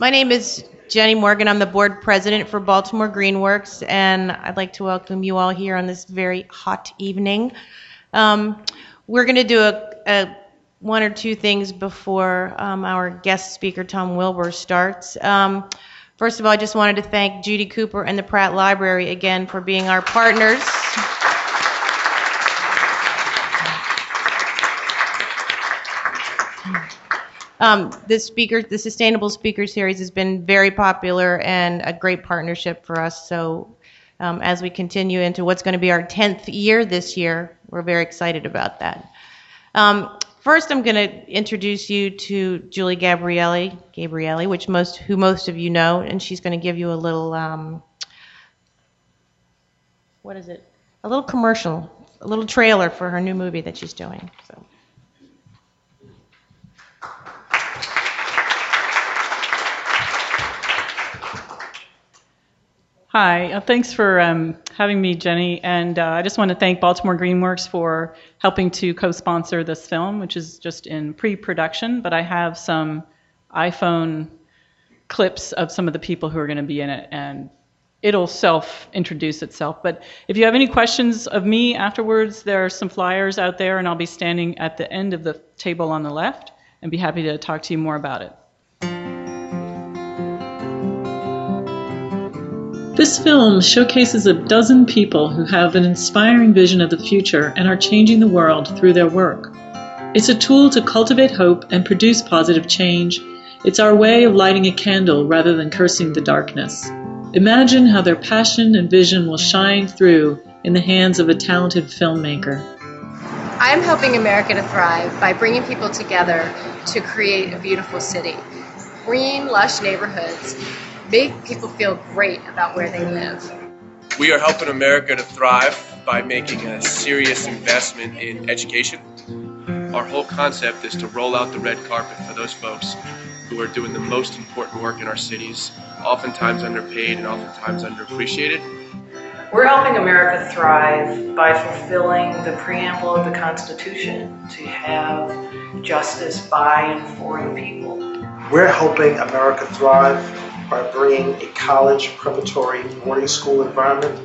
My name is Jenny Morgan. I'm the board president for Baltimore Greenworks, and I'd like to welcome you all here on this very hot evening. Um, we're going to do a, a, one or two things before um, our guest speaker, Tom Wilber, starts. Um, first of all, I just wanted to thank Judy Cooper and the Pratt Library again for being our partners. Um, speaker, the Sustainable Speaker Series has been very popular and a great partnership for us. So um, as we continue into what's going to be our 10th year this year, we're very excited about that. Um, first, I'm going to introduce you to Julie Gabrielli, Gabrielli, which most, who most of you know, and she's going to give you a little, um, what is it? A little commercial, a little trailer for her new movie that she's doing. So. Hi, uh, thanks for um, having me, Jenny. And uh, I just want to thank Baltimore Greenworks for helping to co sponsor this film, which is just in pre production. But I have some iPhone clips of some of the people who are going to be in it, and it'll self introduce itself. But if you have any questions of me afterwards, there are some flyers out there, and I'll be standing at the end of the table on the left and be happy to talk to you more about it. This film showcases a dozen people who have an inspiring vision of the future and are changing the world through their work. It's a tool to cultivate hope and produce positive change. It's our way of lighting a candle rather than cursing the darkness. Imagine how their passion and vision will shine through in the hands of a talented filmmaker. I am helping America to thrive by bringing people together to create a beautiful city. Green, lush neighborhoods make people feel great about where they live. We are helping America to thrive by making a serious investment in education. Our whole concept is to roll out the red carpet for those folks who are doing the most important work in our cities, oftentimes underpaid and oftentimes underappreciated. We're helping America thrive by fulfilling the preamble of the Constitution to have justice by and for the people. We're helping America thrive by bringing a college preparatory boarding school environment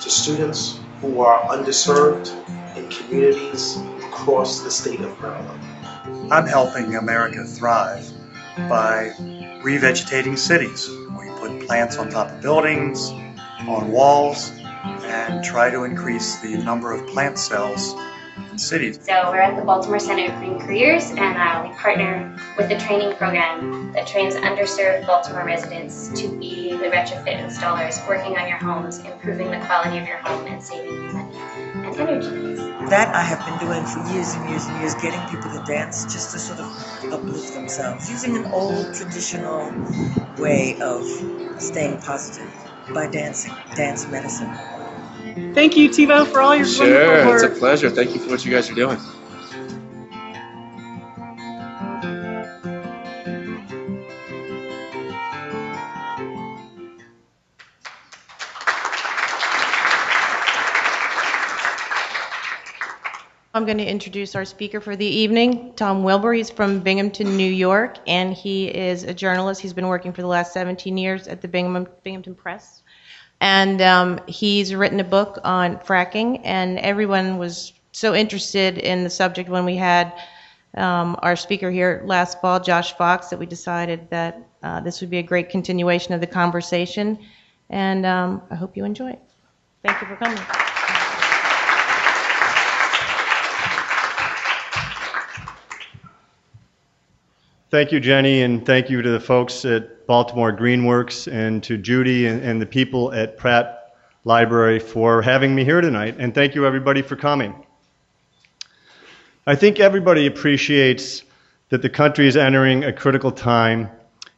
to students who are underserved in communities across the state of Maryland. I'm helping America thrive by revegetating cities. We put plants on top of buildings, on walls, and try to increase the number of plant cells cities. So we're at the Baltimore Center of Green Careers, and uh, we partner with a training program that trains underserved Baltimore residents to be the retrofit installers, working on your homes, improving the quality of your home, and saving you money and energy. That I have been doing for years and years and years, getting people to dance just to sort of uplift themselves, using an old traditional way of staying positive by dancing, dance medicine. Thank you, TiVo, for all your sure, wonderful work. Sure, it's a pleasure. Thank you for what you guys are doing. I'm going to introduce our speaker for the evening, Tom Wilber. He's from Binghamton, New York, and he is a journalist. He's been working for the last 17 years at the Bingham, Binghamton Press. And um, he's written a book on fracking, and everyone was so interested in the subject when we had um, our speaker here last fall, Josh Fox, that we decided that uh, this would be a great continuation of the conversation. And um, I hope you enjoy it. Thank you for coming. Thank you, Jenny, and thank you to the folks at Baltimore Greenworks and to Judy and, and, the people at Pratt Library for having me here tonight. And thank you, everybody, for coming. I think everybody appreciates that the country is entering a critical time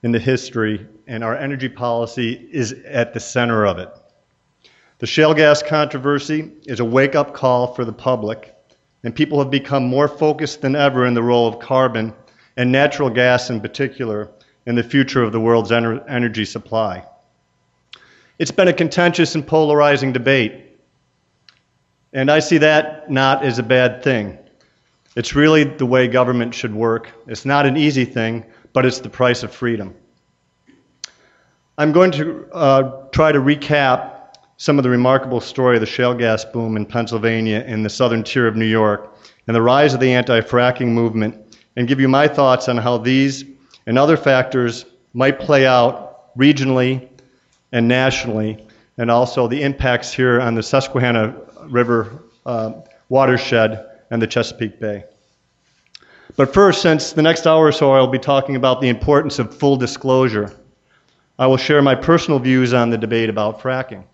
in the history, and our energy policy is at the center of it. The shale gas controversy is a wake up call for the public, and people have become more focused than ever in the role of carbon and natural gas in particular, in the future of the world's ener- energy supply. It's been a contentious and polarizing debate, and I see that not as a bad thing. It's really the way government should work. It's not an easy thing, but it's the price of freedom. I'm going to uh, try to recap some of the remarkable story of the shale gas boom in Pennsylvania and the southern tier of New York and the rise of the anti fracking movement and give you my thoughts on how these and other factors might play out regionally and nationally, and also the impacts here on the Susquehanna River uh, watershed and the Chesapeake Bay. But first, since the next hour or so I'll be talking about the importance of full disclosure, I will share my personal views on the debate about fracking.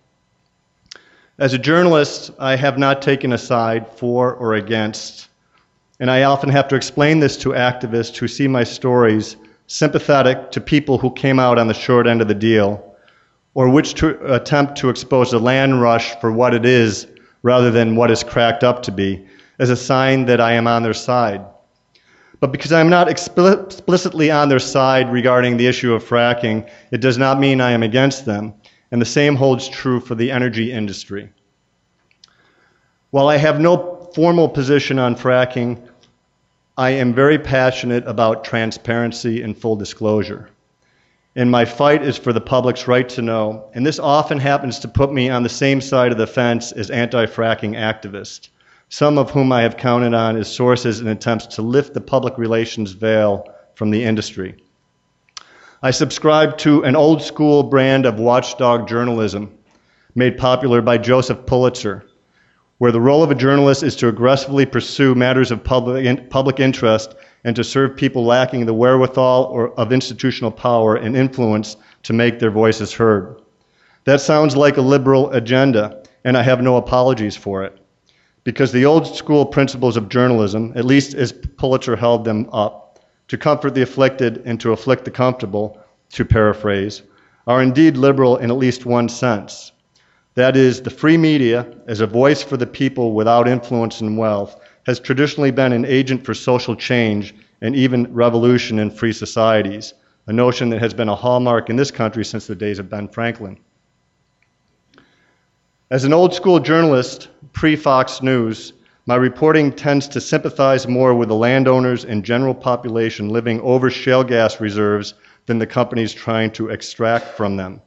As a journalist, I have not taken a side for or against, and I often have to explain this to activists who see my stories sympathetic to people who came out on the short end of the deal, or which to attempt to expose the land rush for what it is rather than what is cracked up to be, as a sign that I am on their side. But because I'm not explicitly on their side regarding the issue of fracking, it does not mean I am against them and the same holds true for the energy industry. While I have no formal position on fracking, I am very passionate about transparency and full disclosure. And my fight is for the public's right to know, and this often happens to put me on the same side of the fence as anti fracking activists, some of whom I have counted on as sources in attempts to lift the public relations veil from the industry. I subscribe to an old school brand of watchdog journalism made popular by Joseph Pulitzer, where the role of a journalist is to aggressively pursue matters of public, public interest and to serve people lacking the wherewithal or of institutional power and influence to make their voices heard. That sounds like a liberal agenda, and I have no apologies for it. Because the old school principles of journalism, at least as Pulitzer held them up, to comfort the afflicted and to afflict the comfortable, to paraphrase, are indeed liberal in at least one sense. That is, the free media, as a voice for the people without influence and wealth, has traditionally been an agent for social change and even revolution in free societies, a notion that has been a hallmark in this country since the days of Ben Franklin. As an old school journalist, pre Fox News, my reporting tends to sympathize more with the landowners and general population living over shale gas reserves than the companies trying to extract from them.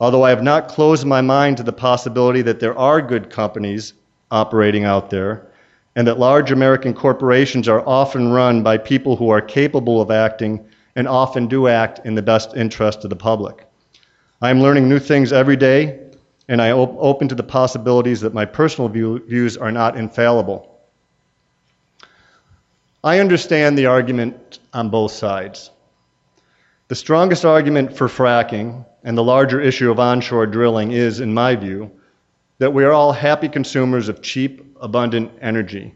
Although I have not closed my mind to the possibility that there are good companies operating out there, and that large American corporations are often run by people who are capable of acting and often do act in the best interest of the public. I am learning new things every day, and I op- open to the possibilities that my personal view- views are not infallible. I understand the argument on both sides. The strongest argument for fracking and the larger issue of onshore drilling is, in my view, that we are all happy consumers of cheap, abundant energy.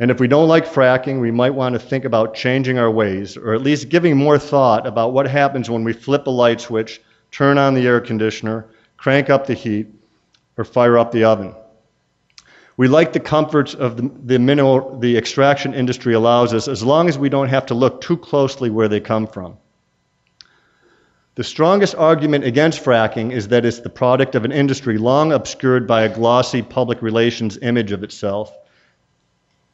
And if we don't like fracking, we might want to think about changing our ways, or at least giving more thought about what happens when we flip a light switch, turn on the air conditioner, crank up the heat, or fire up the oven. We like the comforts of the, the mineral the extraction industry allows us as long as we don't have to look too closely where they come from. The strongest argument against fracking is that it's the product of an industry long obscured by a glossy public relations image of itself.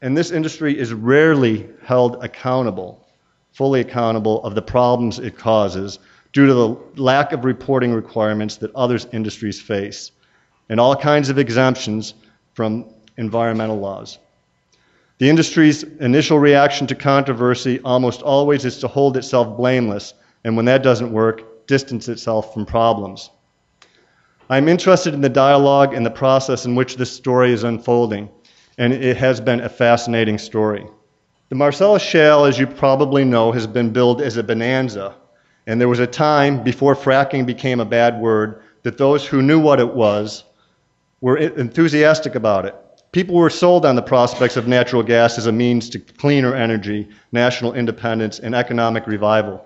And this industry is rarely held accountable, fully accountable, of the problems it causes due to the lack of reporting requirements that other industries face, and all kinds of exemptions from environmental laws. The industry's initial reaction to controversy almost always is to hold itself blameless, and when that doesn't work, distance itself from problems. I'm interested in the dialogue and the process in which this story is unfolding, and it has been a fascinating story. The Marcellus Shale, as you probably know, has been billed as a bonanza and there was a time before fracking became a bad word that those who knew what it was were enthusiastic about it. People were sold on the prospects of natural gas as a means to cleaner energy, national independence, and economic revival.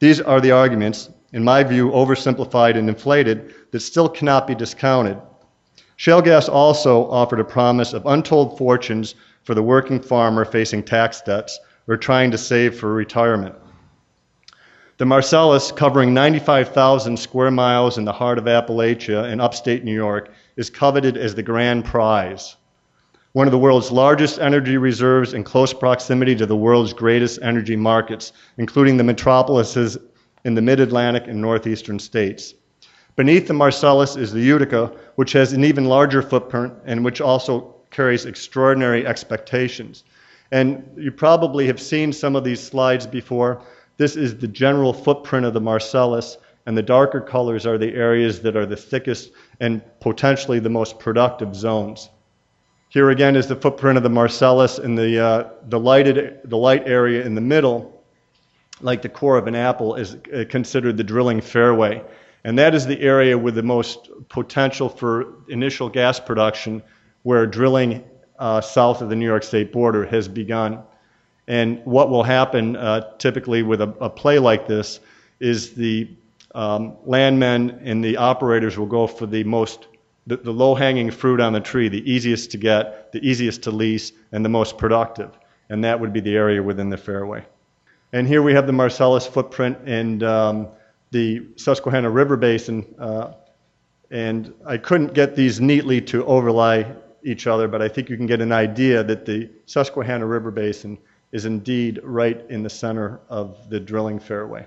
These are the arguments, in my view, oversimplified and inflated, that still cannot be discounted. Shale gas also offered a promise of untold fortunes for the working farmer facing tax debts or trying to save for retirement. The Marcellus, covering 95,000 square miles in the heart of Appalachia in upstate New York, is coveted as the grand prize. One of the world's largest energy reserves in close proximity to the world's greatest energy markets, including the metropolises in the mid Atlantic and northeastern states. Beneath the Marcellus is the Utica, which has an even larger footprint and which also carries extraordinary expectations. And you probably have seen some of these slides before. This is the general footprint of the Marcellus, and the darker colors are the areas that are the thickest and potentially the most productive zones. Here again is the footprint of the Marcellus, and the, uh, the, lighted, the light area in the middle, like the core of an apple, is considered the drilling fairway. And that is the area with the most potential for initial gas production where drilling uh, south of the New York State border has begun. And what will happen uh, typically with a, a, play like this is the um, landmen and the operators will go for the most, the, the low hanging fruit on the tree, the easiest to get, the easiest to lease, and the most productive. And that would be the area within the fairway. And here we have the Marcellus footprint and um, the Susquehanna River Basin. Uh, and I couldn't get these neatly to overlay each other, but I think you can get an idea that the Susquehanna River Basin is indeed right in the center of the drilling fairway.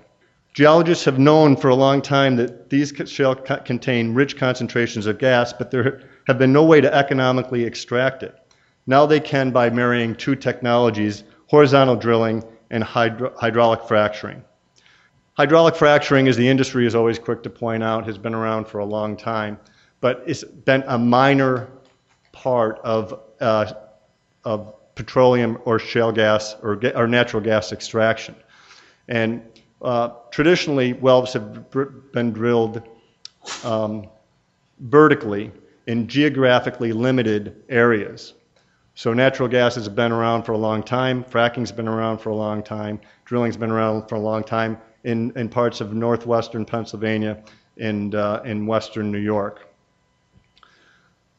Geologists have known for a long time that these shale contain rich concentrations of gas, but there have been no way to economically extract it. Now they can by marrying two technologies, horizontal drilling and hydro- hydraulic fracturing. Hydraulic fracturing, as the industry is always quick to point out, has been around for a long time, but it's been a minor part of, uh, of petroleum or shale gas or, or natural gas extraction. And uh, traditionally, wells have been drilled um, vertically in geographically limited areas. So natural gas has been around for a long time, fracking's been around for a long time, drilling's been around for a long time in, in parts of northwestern Pennsylvania and uh, in western New York.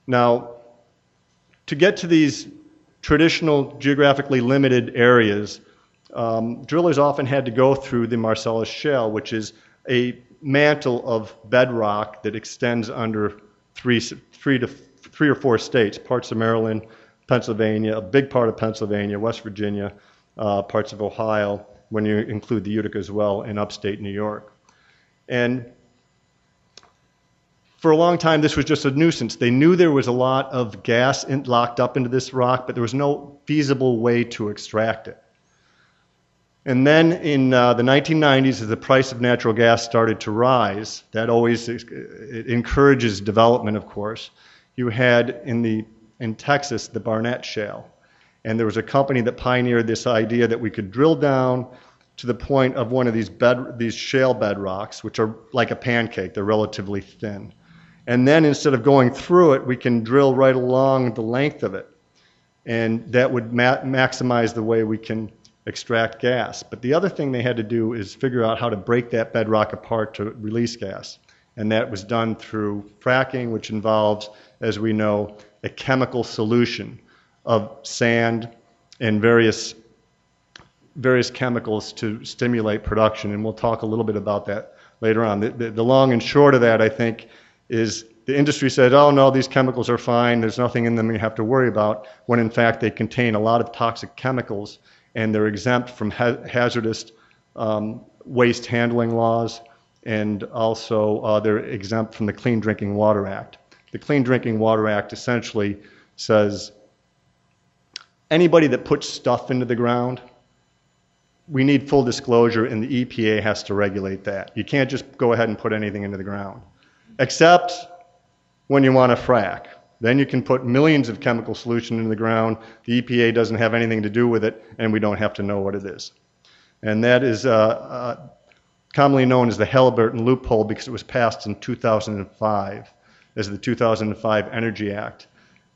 Now, to get to these traditional geographically limited areas, um, drillers often had to go through the Marcellus Shale, which is a mantle of bedrock that extends under three, three, to, three or four states, parts of Maryland, Pennsylvania, a big part of Pennsylvania, West Virginia, uh, parts of Ohio, when you include the Utica as well, in upstate New York. And for a long time, this was just a nuisance. They knew there was a lot of gas in, locked up into this rock, but there was no feasible way to extract it. And then in uh, the 1990s, as the price of natural gas started to rise, that always it encourages development, of course. You had in the in Texas the Barnett Shale, and there was a company that pioneered this idea that we could drill down to the point of one of these bed these shale bedrocks, which are like a pancake, they're relatively thin and then instead of going through it, we can drill right along the length of it. And that would ma- maximize the way we can extract gas. But the other thing they had to do is figure out how to break that bedrock apart to release gas. And that was done through fracking, which involves, as we know, a chemical solution of sand and various various chemicals to stimulate production. And we'll talk a little bit about that later on. The, the, the long and short of that, I think, is the industry said, oh no, these chemicals are fine, there's nothing in them you have to worry about, when in fact they contain a lot of toxic chemicals and they're exempt from ha- hazardous um, waste handling laws and also uh, they're exempt from the Clean Drinking Water Act. The Clean Drinking Water Act essentially says anybody that puts stuff into the ground, we need full disclosure and the EPA has to regulate that. You can't just go ahead and put anything into the ground except when you want to frack. Then you can put millions of chemical solution in the ground. The EPA doesn't have anything to do with it, and we don't have to know what it is. And that is uh, uh, commonly known as the Halliburton loophole because it was passed in 2005 as the 2005 Energy Act.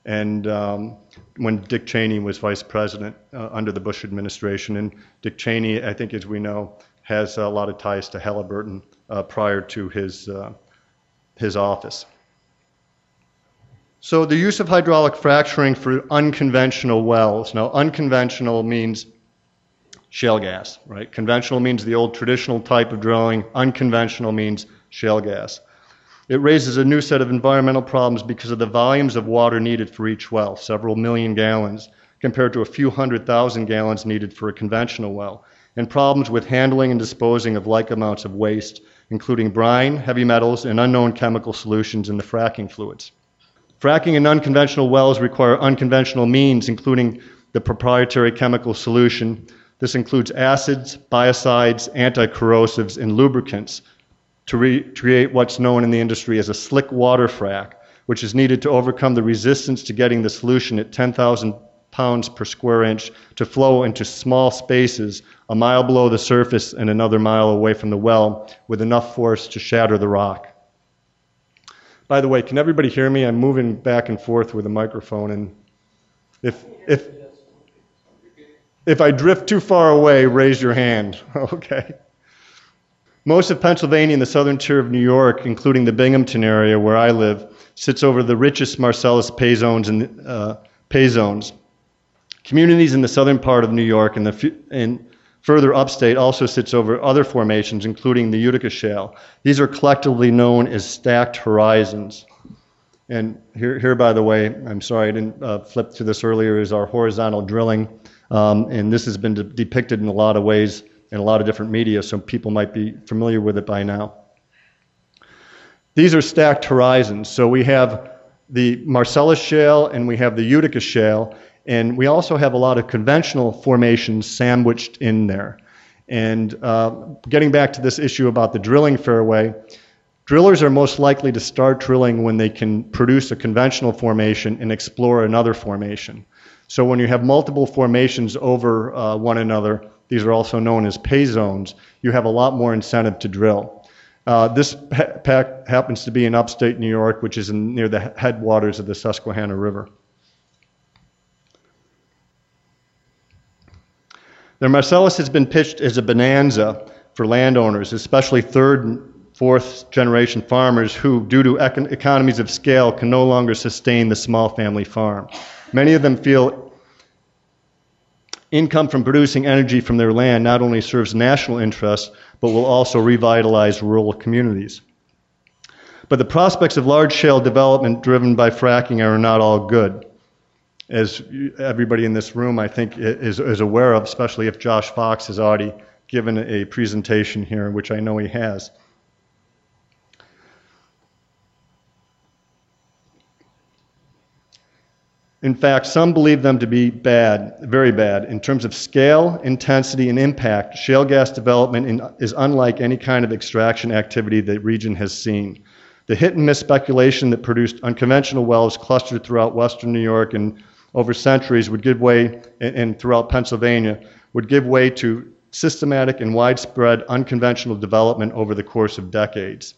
And um, when Dick Cheney was vice president uh, under the Bush administration, and Dick Cheney, I think, as we know, has a lot of ties to Halliburton uh, prior to his uh, his office. So the use of hydraulic fracturing for unconventional wells. Now, unconventional means shale gas, right? Conventional means the old traditional type of drilling. Unconventional means shale gas. It raises a new set of environmental problems because of the volumes of water needed for each well, several million gallons, compared to a few hundred thousand gallons needed for a conventional well, and problems with handling and disposing of like amounts of waste including brine, heavy metals, and unknown chemical solutions in the fracking fluids. Fracking in unconventional wells require unconventional means, including the proprietary chemical solution. This includes acids, biocides, anti-corrosives, and lubricants to re- create what's known in the industry as a slick water frac, which is needed to overcome the resistance to getting the solution at 10,000 pounds per square inch to flow into small spaces a mile below the surface and another mile away from the well with enough force to shatter the rock. By the way, can everybody hear me? I'm moving back and forth with the microphone, and if if if I drift too far away, raise your hand. okay. Most of Pennsylvania and the southern tier of New York, including the Binghamton area where I live, sits over the richest Marcellus pay zones uh, pay zones. Communities in the southern part of New York and, the, and further upstate also sits over other formations, including the Utica Shale. These are collectively known as stacked horizons. And here, here by the way, I'm sorry I didn't uh, flip to this earlier, is our horizontal drilling. Um, and this has been de- depicted in a lot of ways in a lot of different media, so people might be familiar with it by now. These are stacked horizons. So we have the Marcellus Shale and we have the Utica Shale, and we also have a lot of conventional formations sandwiched in there. And uh, getting back to this issue about the drilling fairway, drillers are most likely to start drilling when they can produce a conventional formation and explore another formation. So when you have multiple formations over uh, one another, these are also known as pay zones, you have a lot more incentive to drill. Uh, this pack happens to be in upstate New York, which is in, near the headwaters of the Susquehanna River. The Marcellus has been pitched as a bonanza for landowners, especially third and fourth generation farmers who, due to econ- economies of scale, can no longer sustain the small family farm. Many of them feel income from producing energy from their land not only serves national interests, but will also revitalize rural communities. But the prospects of large shale development driven by fracking are not all good as everybody in this room, I think, is, is aware of, especially if Josh Fox has already given a presentation here, which I know he has. In fact, some believe them to be bad, very bad. In terms of scale, intensity, and impact, shale gas development in, is unlike any kind of extraction activity the region has seen. The hit and miss speculation that produced unconventional wells clustered throughout western New York and over centuries would give way, and throughout Pennsylvania, would give way to systematic and widespread unconventional development over the course of decades.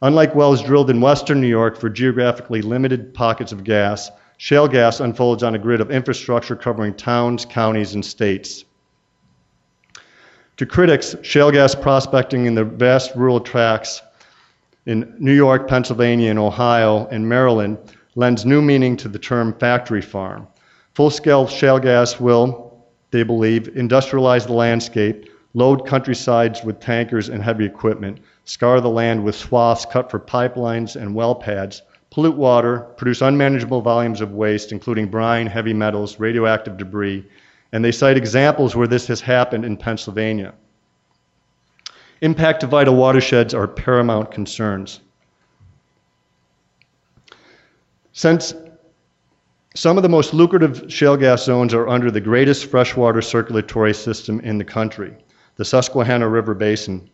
Unlike wells drilled in western New York for geographically limited pockets of gas, shale gas unfolds on a grid of infrastructure covering towns, counties, and states. To critics, shale gas prospecting in the vast rural tracts in New York, Pennsylvania, and Ohio, and Maryland lends new meaning to the term factory farm. Full scale shale gas will, they believe, industrialize the landscape, load countrysides with tankers and heavy equipment, scar the land with swaths cut for pipelines and well pads, pollute water, produce unmanageable volumes of waste, including brine, heavy metals, radioactive debris, and they cite examples where this has happened in Pennsylvania. Impact to vital watersheds are paramount concerns. Since some of the most lucrative shale gas zones are under the greatest freshwater circulatory system in the country, the Susquehanna River Basin.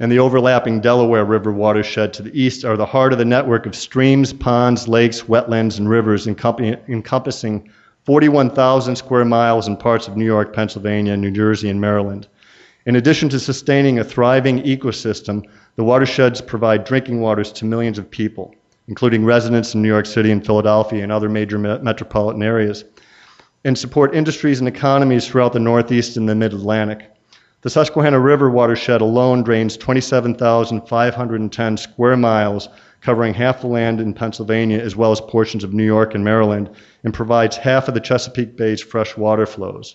And the overlapping Delaware River watershed to the east are the heart of the network of streams, ponds, lakes, wetlands, and rivers encompassing 41,000 square miles in parts of New York, Pennsylvania, New Jersey, and Maryland. In addition to sustaining a thriving ecosystem, the watersheds provide drinking waters to millions of people, including residents in New York City and Philadelphia and other major me- metropolitan areas, and support industries and economies throughout the Northeast and the Mid Atlantic. The Susquehanna River watershed alone drains 27,510 square miles, covering half the land in Pennsylvania as well as portions of New York and Maryland, and provides half of the Chesapeake Bay's fresh water flows.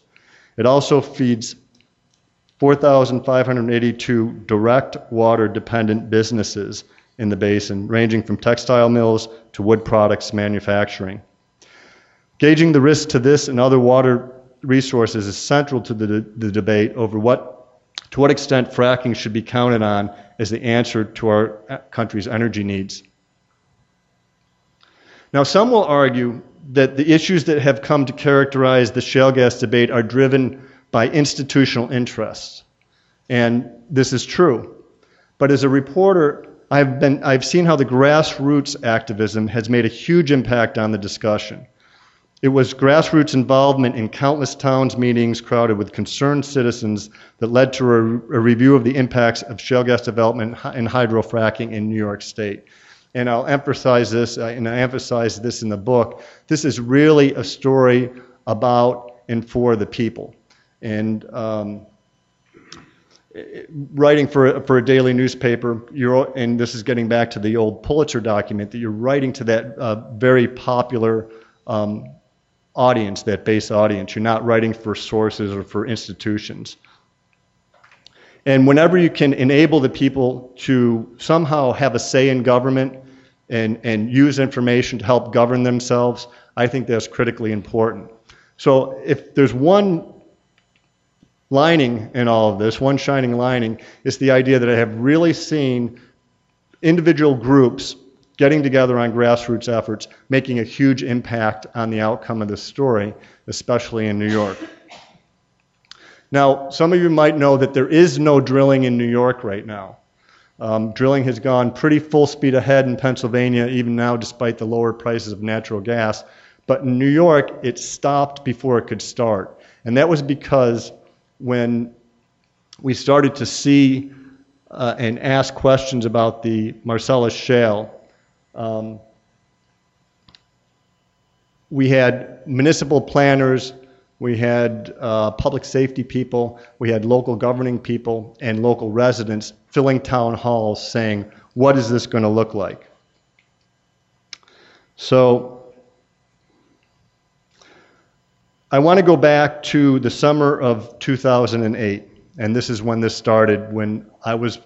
It also feeds 4,582 direct water dependent businesses in the basin, ranging from textile mills to wood products manufacturing. Gauging the risk to this and other water resources is central to the, the debate over what, to what extent fracking should be counted on as the answer to our uh, country's energy needs. Now, some will argue that the issues that have come to characterize the shale gas debate are driven by institutional interests. And this is true. But as a reporter, I've, been, I've seen how the grassroots activism has made a huge impact on the discussion. It was grassroots involvement in countless towns meetings crowded with concerned citizens that led to a, a review of the impacts of shale gas development and hydrofracking in New York State. And I'll emphasize this, uh, and I emphasize this in the book. This is really a story about and for the people. And um, writing for for a daily newspaper, you're, and this is getting back to the old Pulitzer document, that you're writing to that uh, very popular um, audience, that base audience. You're not writing for sources or for institutions. And whenever you can enable the people to somehow have a say in government and, and use information to help govern themselves, I think that's critically important. So if there's one lining in all of this, one shining lining, is the idea that I have really seen individual groups getting together on grassroots efforts, making a huge impact on the outcome of this story, especially in New York. Now, some of you might know that there is no drilling in New York right now. Um, drilling has gone pretty full speed ahead in Pennsylvania, even now, despite the lower prices of natural gas. But in New York, it stopped before it could start. And that was because when we started to see uh, and ask questions about the Marcellus Shale, um, we had municipal planners, we had uh, public safety people, we had local governing people, and local residents filling town halls saying, What is this going to look like? So, I want to go back to the summer of 2008, and this is when this started, when I was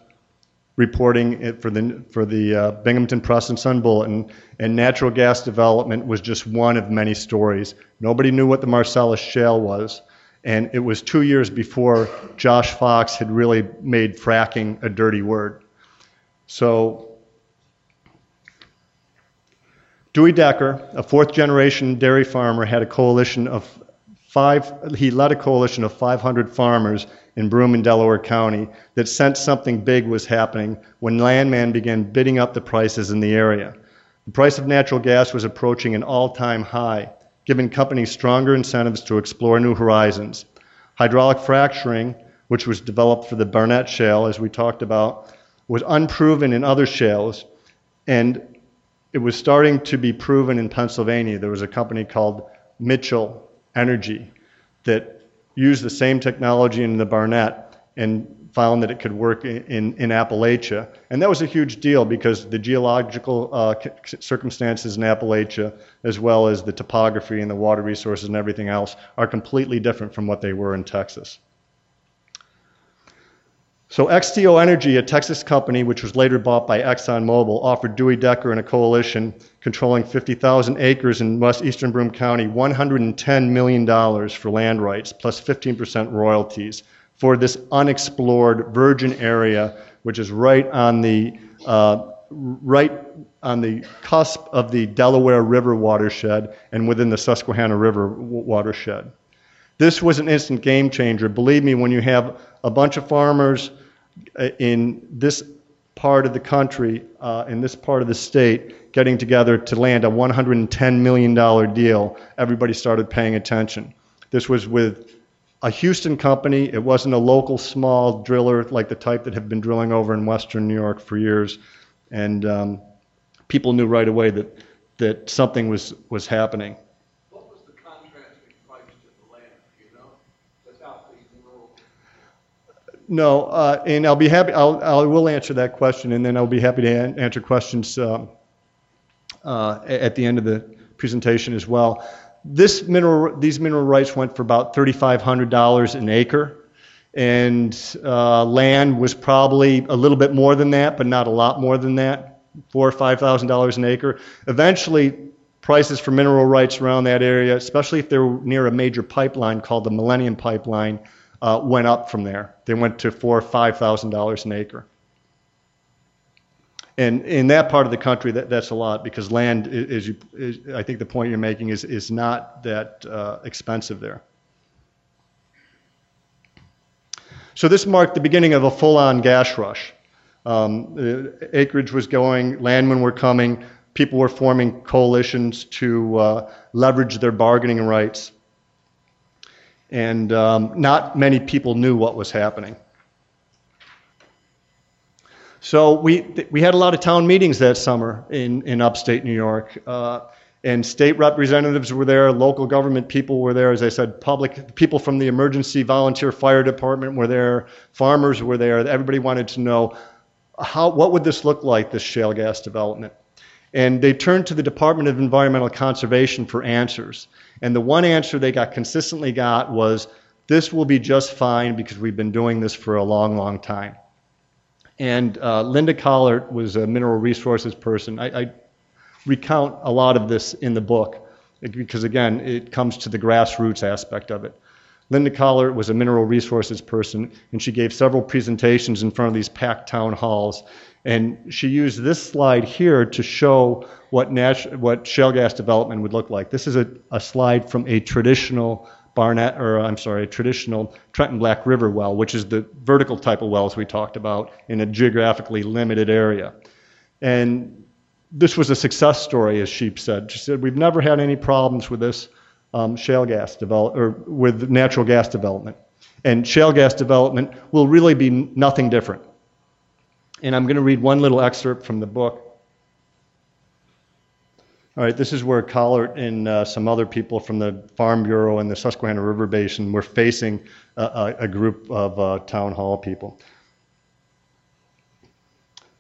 reporting it for the for the uh, Binghamton Press and Sun Bulletin, and natural gas development was just one of many stories. Nobody knew what the Marcellus Shale was, and it was two years before Josh Fox had really made fracking a dirty word. So. Dewey Decker, a fourth generation dairy farmer, had a coalition of five, he led a coalition of 500 farmers in Broome and Delaware County that sensed something big was happening when Landman began bidding up the prices in the area. The price of natural gas was approaching an all time high, giving companies stronger incentives to explore new horizons. Hydraulic fracturing, which was developed for the Barnett Shale, as we talked about, was unproven in other shales, and it was starting to be proven in Pennsylvania. There was a company called Mitchell Energy that used the same technology in the Barnett and found that it could work in, in, Appalachia. And that was a huge deal because the geological uh, circumstances in Appalachia, as well as the topography and the water resources and everything else, are completely different from what they were in Texas. So XTO Energy, a Texas company which was later bought by ExxonMobil, offered Dewey Decker and a coalition controlling 50,000 acres in west eastern Broome County $110 million for land rights plus 15% royalties for this unexplored virgin area, which is right on the uh, right on the cusp of the Delaware River watershed and within the Susquehanna River watershed. This was an instant game changer. Believe me, when you have a bunch of farmers in this part of the country, uh, in this part of the state, getting together to land a $110 million deal, everybody started paying attention. This was with a Houston company. It wasn't a local small driller like the type that had been drilling over in western New York for years. And um, people knew right away that, that something was, was happening. No, uh, and I'll be happy. I'll, I will answer that question, and then I'll be happy to an- answer questions um, uh, at the end of the presentation as well. This mineral, these mineral rights went for about $3,500 an acre, and uh, land was probably a little bit more than that, but not a lot more than that, four or five thousand dollars an acre. Eventually, prices for mineral rights around that area, especially if they're near a major pipeline called the Millennium Pipeline, uh, went up from there. They went to four or five thousand dollars an acre. And in that part of the country, that, that's a lot because land is, is, I think the point you're making is, is not that uh, expensive there. So this marked the beginning of a full-on gas rush. Um, acreage was going, landmen were coming, people were forming coalitions to uh, leverage their bargaining rights. And um, not many people knew what was happening. So we, we had a lot of town meetings that summer in, in upstate New York. Uh, and state representatives were there, local government people were there, as I said, public people from the emergency volunteer fire department were there, farmers were there. Everybody wanted to know how, what would this look like, this shale gas development? And they turned to the Department of Environmental Conservation for answers. And the one answer they got consistently got was, this will be just fine because we've been doing this for a long, long time. And uh, Linda Collart was a mineral resources person. I, I recount a lot of this in the book because, again, it comes to the grassroots aspect of it. Linda Collart was a mineral resources person, and she gave several presentations in front of these packed town halls. And she used this slide here to show what, nat- what shale gas development would look like. This is a, a slide from a traditional Barnett, or I'm sorry, a traditional Trenton Black River well, which is the vertical type of wells we talked about in a geographically limited area. And this was a success story, as Sheep said. She said, We've never had any problems with this um, shale gas develop or with natural gas development. And shale gas development will really be nothing different. And I'm going to read one little excerpt from the book. All right, this is where Collart and uh, some other people from the Farm Bureau and the Susquehanna River Basin were facing a, a, a group of uh, town hall people.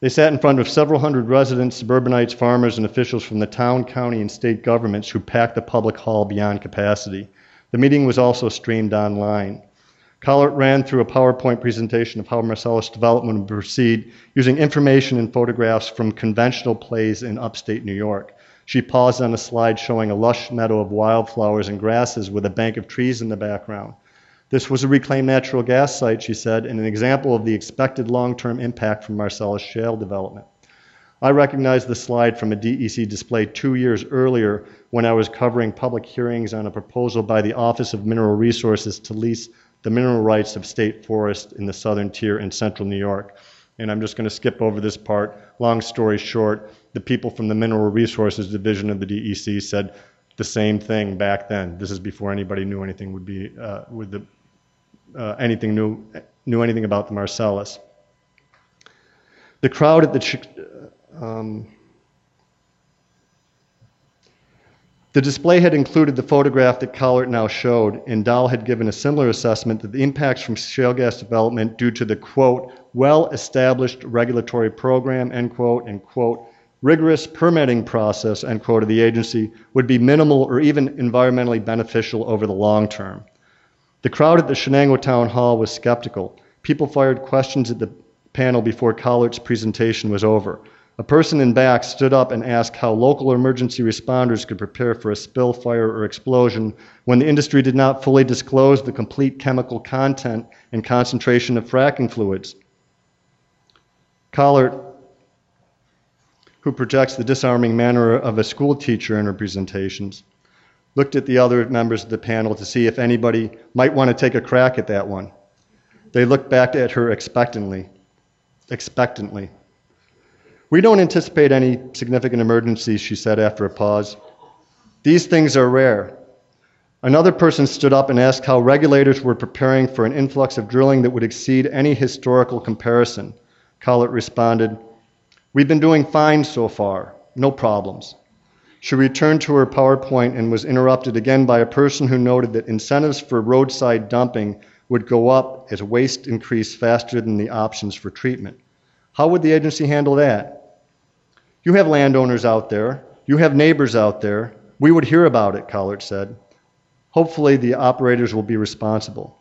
They sat in front of several hundred residents, suburbanites, farmers, and officials from the town, county, and state governments who packed the public hall beyond capacity. The meeting was also streamed online. Collart ran through a PowerPoint presentation of how Marcellus development would proceed using information and photographs from conventional plays in upstate New York. She paused on a slide showing a lush meadow of wildflowers and grasses with a bank of trees in the background. This was a reclaimed natural gas site, she said, and an example of the expected long term impact from Marcellus shale development. I recognized the slide from a DEC display two years earlier when I was covering public hearings on a proposal by the Office of Mineral Resources to lease the mineral rights of state forest in the southern tier in central New York. And I'm just going to skip over this part. Long story short, the people from the Mineral Resources Division of the DEC said the same thing back then. This is before anybody knew anything would be uh, with the uh, anything knew knew anything about the Marcellus. The crowd at the um, the display had included the photograph that Collart now showed, and Dahl had given a similar assessment that the impacts from shale gas development due to the quote well-established regulatory program end quote and quote rigorous permitting process end quote of the agency would be minimal or even environmentally beneficial over the long term. The crowd at the Chenango Town Hall was skeptical. People fired questions at the panel before Collart's presentation was over. A person in back stood up and asked how local emergency responders could prepare for a spill, fire, or explosion when the industry did not fully disclose the complete chemical content and concentration of fracking fluids. Collart, who projects the disarming manner of a school teacher in her presentations, looked at the other members of the panel to see if anybody might want to take a crack at that one. They looked back at her expectantly. Expectantly. We don't anticipate any significant emergencies, she said after a pause. These things are rare. Another person stood up and asked how regulators were preparing for an influx of drilling that would exceed any historical comparison. Collart responded, We've been doing fine so far, no problems. She returned to her PowerPoint and was interrupted again by a person who noted that incentives for roadside dumping would go up as waste increased faster than the options for treatment. How would the agency handle that? You have landowners out there, you have neighbors out there. We would hear about it, Collart said. Hopefully, the operators will be responsible.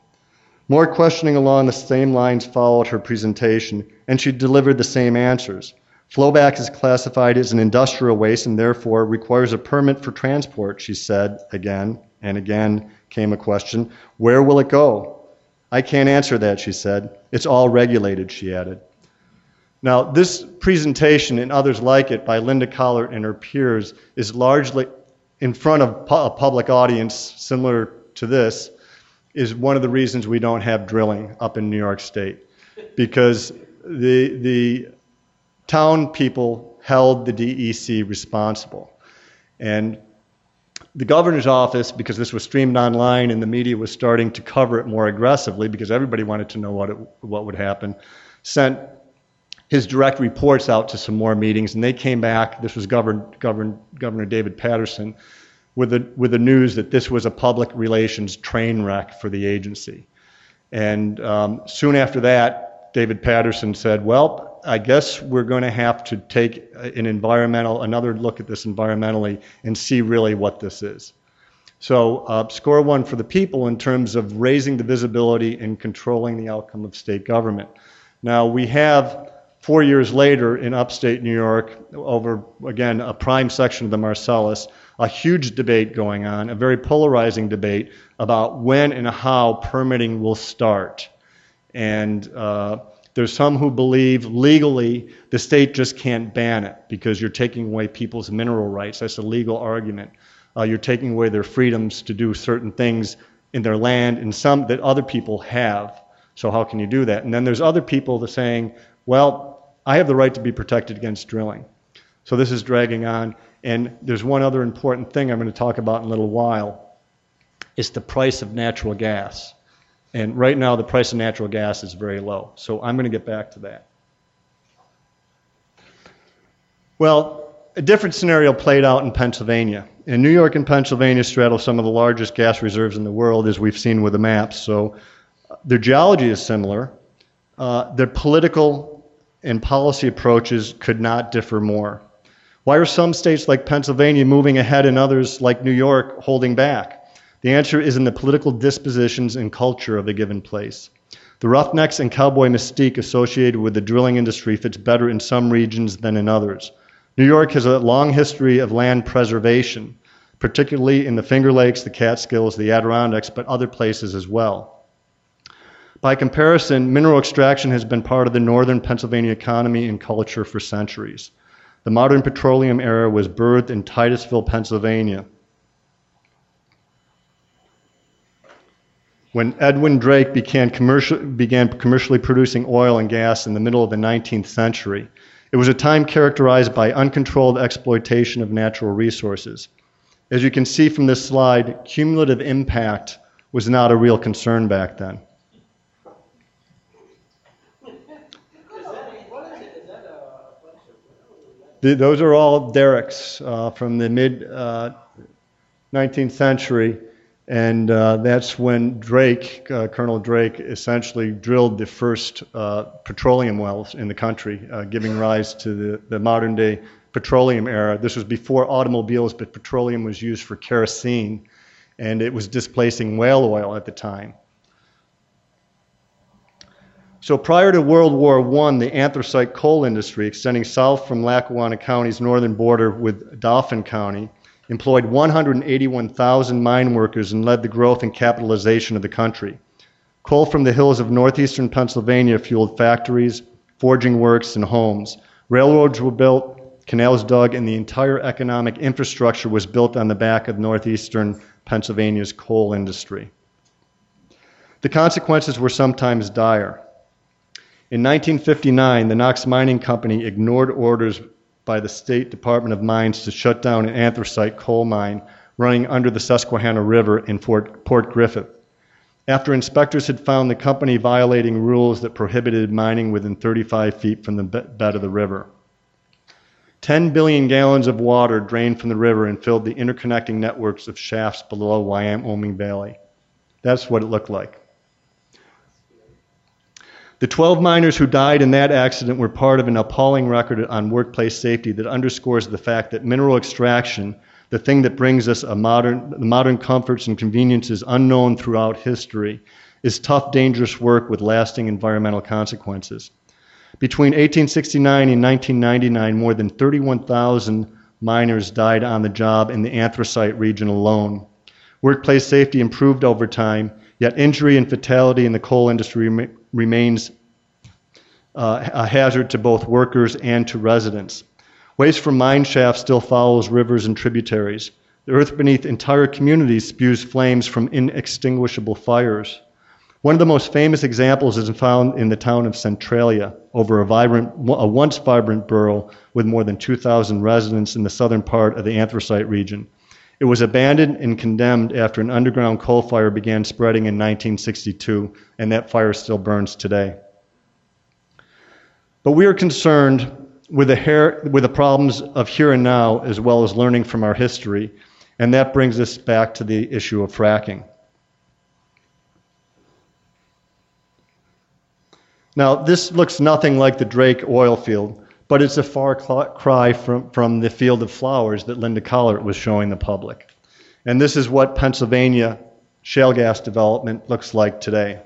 More questioning along the same lines followed her presentation, and she delivered the same answers. Flowback is classified as an industrial waste and therefore requires a permit for transport, she said again and again came a question, where will it go? I can't answer that, she said. It's all regulated, she added. Now, this presentation and others like it by Linda Collart and her peers is largely in front of a public audience similar to this, is one of the reasons we don't have drilling up in New York State. Because the, the town people held the DEC responsible. And the governor's office, because this was streamed online and the media was starting to cover it more aggressively because everybody wanted to know what, it, what would happen, sent his direct reports out to some more meetings, and they came back. This was Governor, Governor, Governor David Paterson with the, with the news that this was a public relations train wreck for the agency. And um, soon after that, David Paterson said, Well, I guess we're going to have to take an environmental, another look at this environmentally and see really what this is. So, uh, score one for the people in terms of raising the visibility and controlling the outcome of state government. Now, we have four years later in upstate New York, over again a prime section of the Marcellus, a huge debate going on, a very polarizing debate about when and how permitting will start. And uh, there's some who believe legally the state just can't ban it because you're taking away people's mineral rights. That's a legal argument. Uh, you're taking away their freedoms to do certain things in their land and some that other people have. So how can you do that? And then there's other people that are saying, well, I have the right to be protected against drilling. So this is dragging on. And there's one other important thing I'm going to talk about in a little while. It's the price of natural gas. And right now, the price of natural gas is very low. So I'm going to get back to that. Well, a different scenario played out in Pennsylvania. In New York and Pennsylvania straddle some of the largest gas reserves in the world, as we've seen with the maps. So uh, their geology is similar. Uh, their political and policy approaches could not differ more. Why are some states like Pennsylvania moving ahead and others like New York holding back? The answer is in the political dispositions and culture of the given place. The roughnecks and cowboy mystique associated with the drilling industry fits better in some regions than in others. New York has a long history of land preservation, particularly in the Finger Lakes, the Catskills, the Adirondacks, but other places as well. By comparison, mineral extraction has been part of the northern Pennsylvania economy and culture for centuries. The modern petroleum era was birthed in Titusville, Pennsylvania. When Edwin Drake began, commercial, began, commercially producing oil and gas in the middle of the 19th century, it was a time characterized by uncontrolled exploitation of natural resources. As you can see from this slide, cumulative impact was not a real concern back then. The, those are all derricks uh, from the mid uh, 19th century, and uh, that's when Drake, uh, Colonel Drake, essentially drilled the first uh, petroleum wells in the country, giving rise to the, the modern day petroleum era. This was before automobiles, but petroleum was used for kerosene, and it was displacing whale oil at the time. So prior to World War I, the anthracite coal industry, extending south from Lackawanna County's northern border with Dauphin County, employed 181,000 mine workers and led the growth and capitalization of the country. Coal from the hills of northeastern Pennsylvania fueled factories, forging works, and homes. Railroads were built, canals dug, and the entire economic infrastructure was built on the back of northeastern Pennsylvania's coal industry. The consequences were sometimes dire. In 1959, the Knox Mining Company ignored orders by the State Department of Mines to shut down an anthracite coal mine running under the Susquehanna River in Fort, Port Griffith. After inspectors had found the company violating rules that prohibited mining within 35 feet from the bed of the river. 10 billion gallons of water drained from the river and filled the interconnecting networks of shafts below Wyoming Valley. That's what it looked like. The 12 miners who died in that accident were part of an appalling record on workplace safety that underscores the fact that mineral extraction, the thing that brings us a modern, the modern comforts and conveniences unknown throughout history, is tough, dangerous work with lasting environmental consequences. Between 1869 and 1999, more than 31,000 miners died on the job in the anthracite region alone. Workplace safety improved over time, yet injury and fatality in the coal industry remains uh, a hazard to both workers and to residents. Waste from mine shafts still follows rivers and tributaries. The earth beneath entire communities spews flames from inextinguishable fires. One of the most famous examples is found in the town of Centralia, over a, vibrant, a once vibrant borough with more than 2,000 residents in the southern part of the anthracite region. It was abandoned and condemned after an underground coal fire began spreading in 1962, and that fire still burns today. But we are concerned with the, with the problems of here and now as well as learning from our history, and that brings us back to the issue of fracking. Now, this looks nothing like the Drake oil field, but it's a far cry from, from the field of flowers that Linda Collart was showing the public. And this is what Pennsylvania shale gas development looks like today.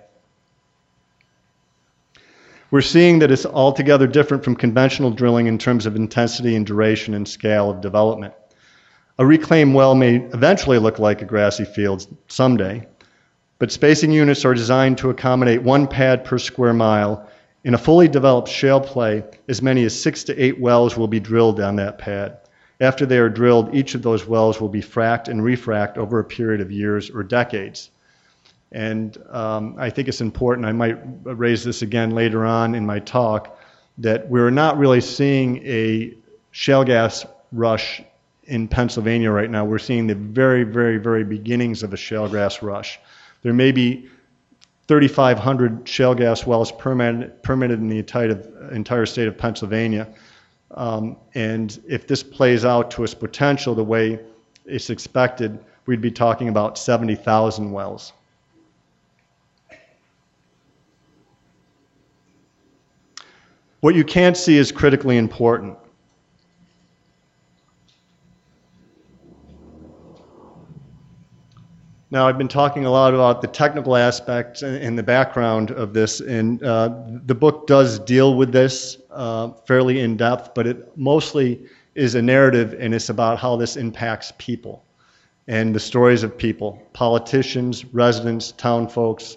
We're seeing that it's altogether different from conventional drilling in terms of intensity and duration and scale of development. A reclaimed well may eventually look like a grassy field someday, but spacing units are designed to accommodate one pad per square mile. In a fully developed shale play, as many as six to eight wells will be drilled on that pad. After they are drilled, each of those wells will be fracked and refracked over a period of years or decades. And um, I think it's important, I might raise this again later on in my talk, that we're not really seeing a shale gas rush in Pennsylvania right now. We're seeing the very, very, very beginnings of a shale gas rush. There may be 3,500 shale gas wells permitted, in the entire, entire state of Pennsylvania. Um, and if this plays out to its potential the way it's expected, we'd be talking about 70,000 wells. What you can't see is critically important. Now, I've been talking a lot about the technical aspects and the background of this, and uh, the book does deal with this uh, fairly in depth, but it mostly is a narrative and it's about how this impacts people and the stories of people politicians, residents, town folks,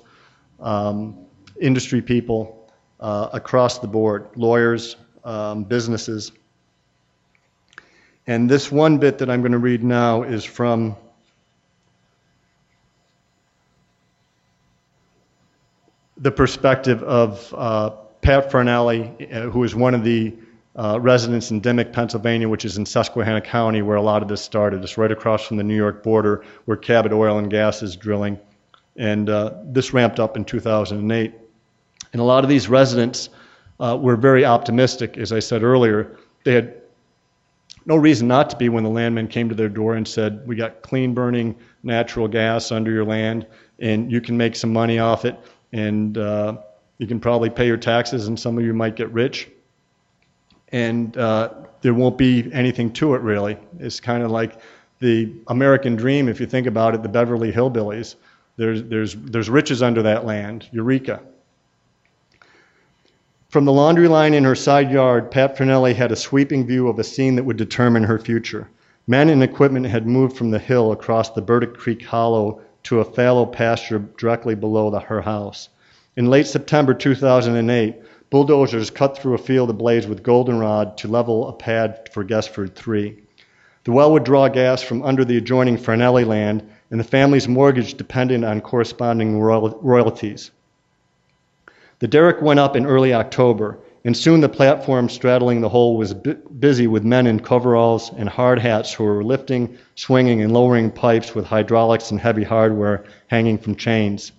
um, industry people uh, across the board, lawyers, um, businesses. And this one bit that I'm going to read now is from the perspective of uh, Pat Farnelli, uh, who is one of the uh, residents in Dimock, Pennsylvania, which is in Susquehanna County, where a lot of this started. It's right across from the New York border, where Cabot Oil and Gas is drilling. And uh, this ramped up in 2008. And a lot of these residents uh, were very optimistic, as I said earlier. They had no reason not to be when the landmen came to their door and said, We got clean burning natural gas under your land, and you can make some money off it and uh, you can probably pay your taxes, and some of you might get rich. And uh, there won't be anything to it really. It's kind of like the American dream, if you think about it, the Beverly Hillbillies. There's, there's, there's riches under that land. Eureka. From the laundry line in her side yard, Pat Farnelli had a sweeping view of a scene that would determine her future. Men and equipment had moved from the hill across the Burdick Creek Hollow to a fallow pasture directly below the, her house. In late September 2008, bulldozers cut through a field ablaze with goldenrod to level a pad for Gesford 3. The well would draw gas from under the adjoining Farnelli land, and the family's mortgage depended on corresponding royalties. The derrick went up in early October, and soon the platform straddling the hole was bu- busy with men in coveralls and hard hats who were lifting, swinging, and lowering pipes with hydraulics and heavy hardware hanging from chains.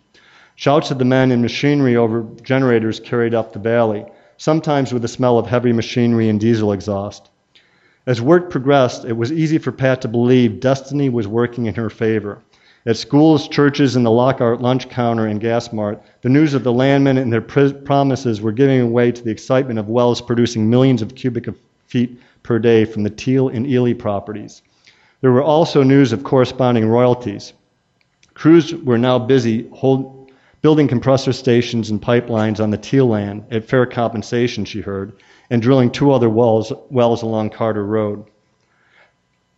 Shouts of the men and machinery over generators carried up the valley, sometimes with the smell of heavy machinery and diesel exhaust. As work progressed, it was easy for Pat to believe destiny was working in her favor. At schools, churches, and the Lockhart lunch counter and gas mart, the news of the landmen and their pr- promises were giving way to the excitement of wells producing millions of cubic feet per day from the Teel and Ely properties. There were also news of corresponding royalties. Crews were now busy hold, building compressor stations and pipelines on the Teel land at fair compensation, she heard, and drilling two other wells, wells along Carter Road.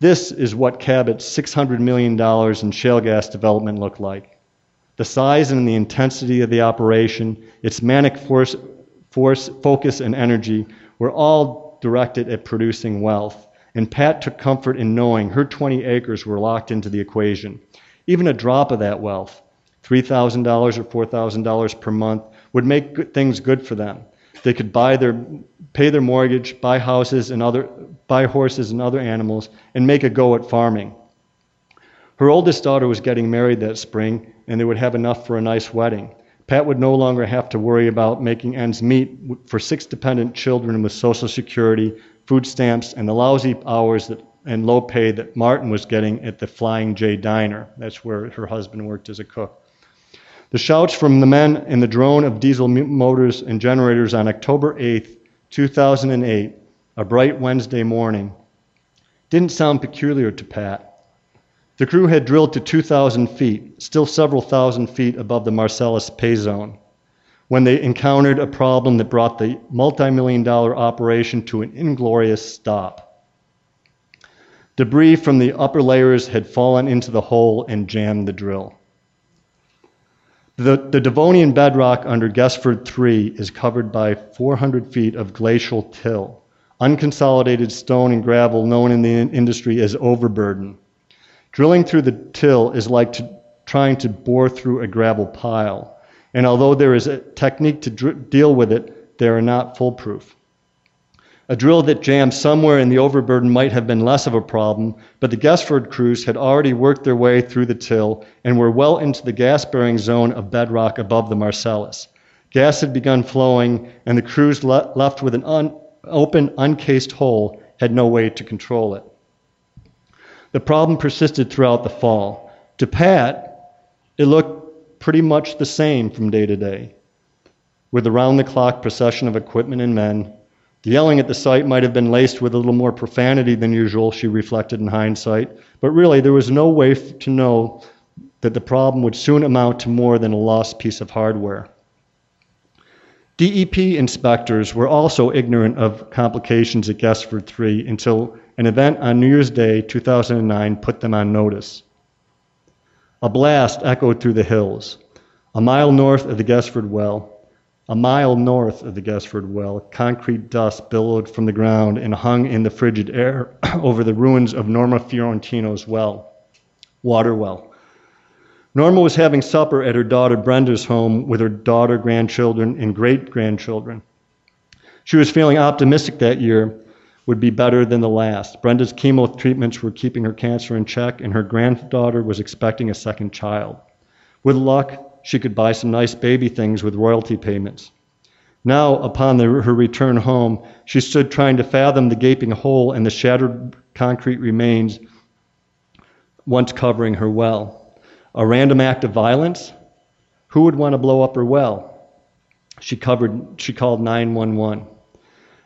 This is what Cabot's $600 million in shale gas development looked like. The size and the intensity of the operation, its manic force, force, focus, and energy were all directed at producing wealth. And Pat took comfort in knowing her 20 acres were locked into the equation. Even a drop of that wealth, $3,000 or $4,000 per month, would make things good for them. They could buy their, pay their mortgage, buy houses and other, buy horses and other animals, and make a go at farming. Her oldest daughter was getting married that spring, and they would have enough for a nice wedding. Pat would no longer have to worry about making ends meet for six dependent children with Social Security, food stamps, and the lousy hours that, and low pay that Martin was getting at the Flying J Diner. That's where her husband worked as a cook. The shouts from the men in the drone of diesel motors and generators on October 8, 2008, a bright Wednesday morning, didn't sound peculiar to Pat. The crew had drilled to 2,000 feet, still several thousand feet above the Marcellus pay zone, when they encountered a problem that brought the multi million dollar operation to an inglorious stop. Debris from the upper layers had fallen into the hole and jammed the drill. The, the Devonian bedrock under Gesford 3 is covered by 400 feet of glacial till, unconsolidated stone and gravel known in the industry as overburden. Drilling through the till is like to, trying to bore through a gravel pile, and although there is a technique to dr- deal with it, they are not foolproof. A drill that jammed somewhere in the overburden might have been less of a problem, but the Gesford crews had already worked their way through the till and were well into the gas bearing zone of bedrock above the Marcellus. Gas had begun flowing, and the crews le- left with an un- open, uncased hole had no way to control it. The problem persisted throughout the fall. To Pat, it looked pretty much the same from day to day, with a round the clock procession of equipment and men the yelling at the site might have been laced with a little more profanity than usual, she reflected in hindsight, but really there was no way to know that the problem would soon amount to more than a lost piece of hardware. DEP inspectors were also ignorant of complications at Gesford 3 until an event on New Year's Day 2009 put them on notice. A blast echoed through the hills. A mile north of the Gesford well, a mile north of the Gesford well, concrete dust billowed from the ground and hung in the frigid air over the ruins of Norma Fiorentino's well, water well. Norma was having supper at her daughter Brenda's home with her daughter, grandchildren, and great grandchildren. She was feeling optimistic that year would be better than the last. Brenda's chemo treatments were keeping her cancer in check, and her granddaughter was expecting a second child. With luck, she could buy some nice baby things with royalty payments. Now, upon the, her return home, she stood trying to fathom the gaping hole in the shattered concrete remains once covering her well. A random act of violence? Who would want to blow up her well? She covered she called 911.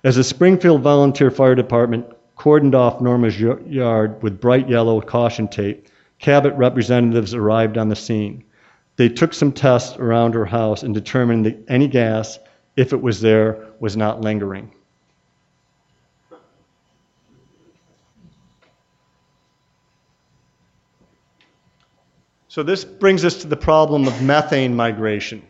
As the Springfield Volunteer Fire Department cordoned off Norma's yard with bright yellow caution tape, Cabot representatives arrived on the scene. They took some tests around her house and determined that any gas, if it was there, was not lingering. So, this brings us to the problem of methane migration.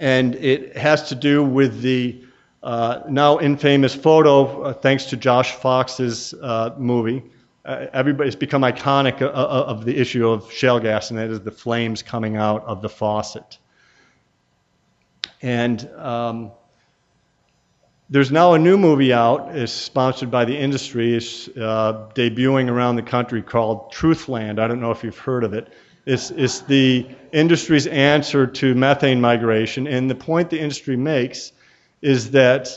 And it has to do with the uh, now infamous photo, uh, thanks to Josh Fox's uh, movie, uh, everybody's become iconic of, of the issue of shale gas, and that is the flames coming out of the faucet. And um, there's now a new movie out. It's sponsored by the industry. It's uh, debuting around the country called Truthland. I don't know if you've heard of it. It's, it's the industry's answer to methane migration. And the point the industry makes is that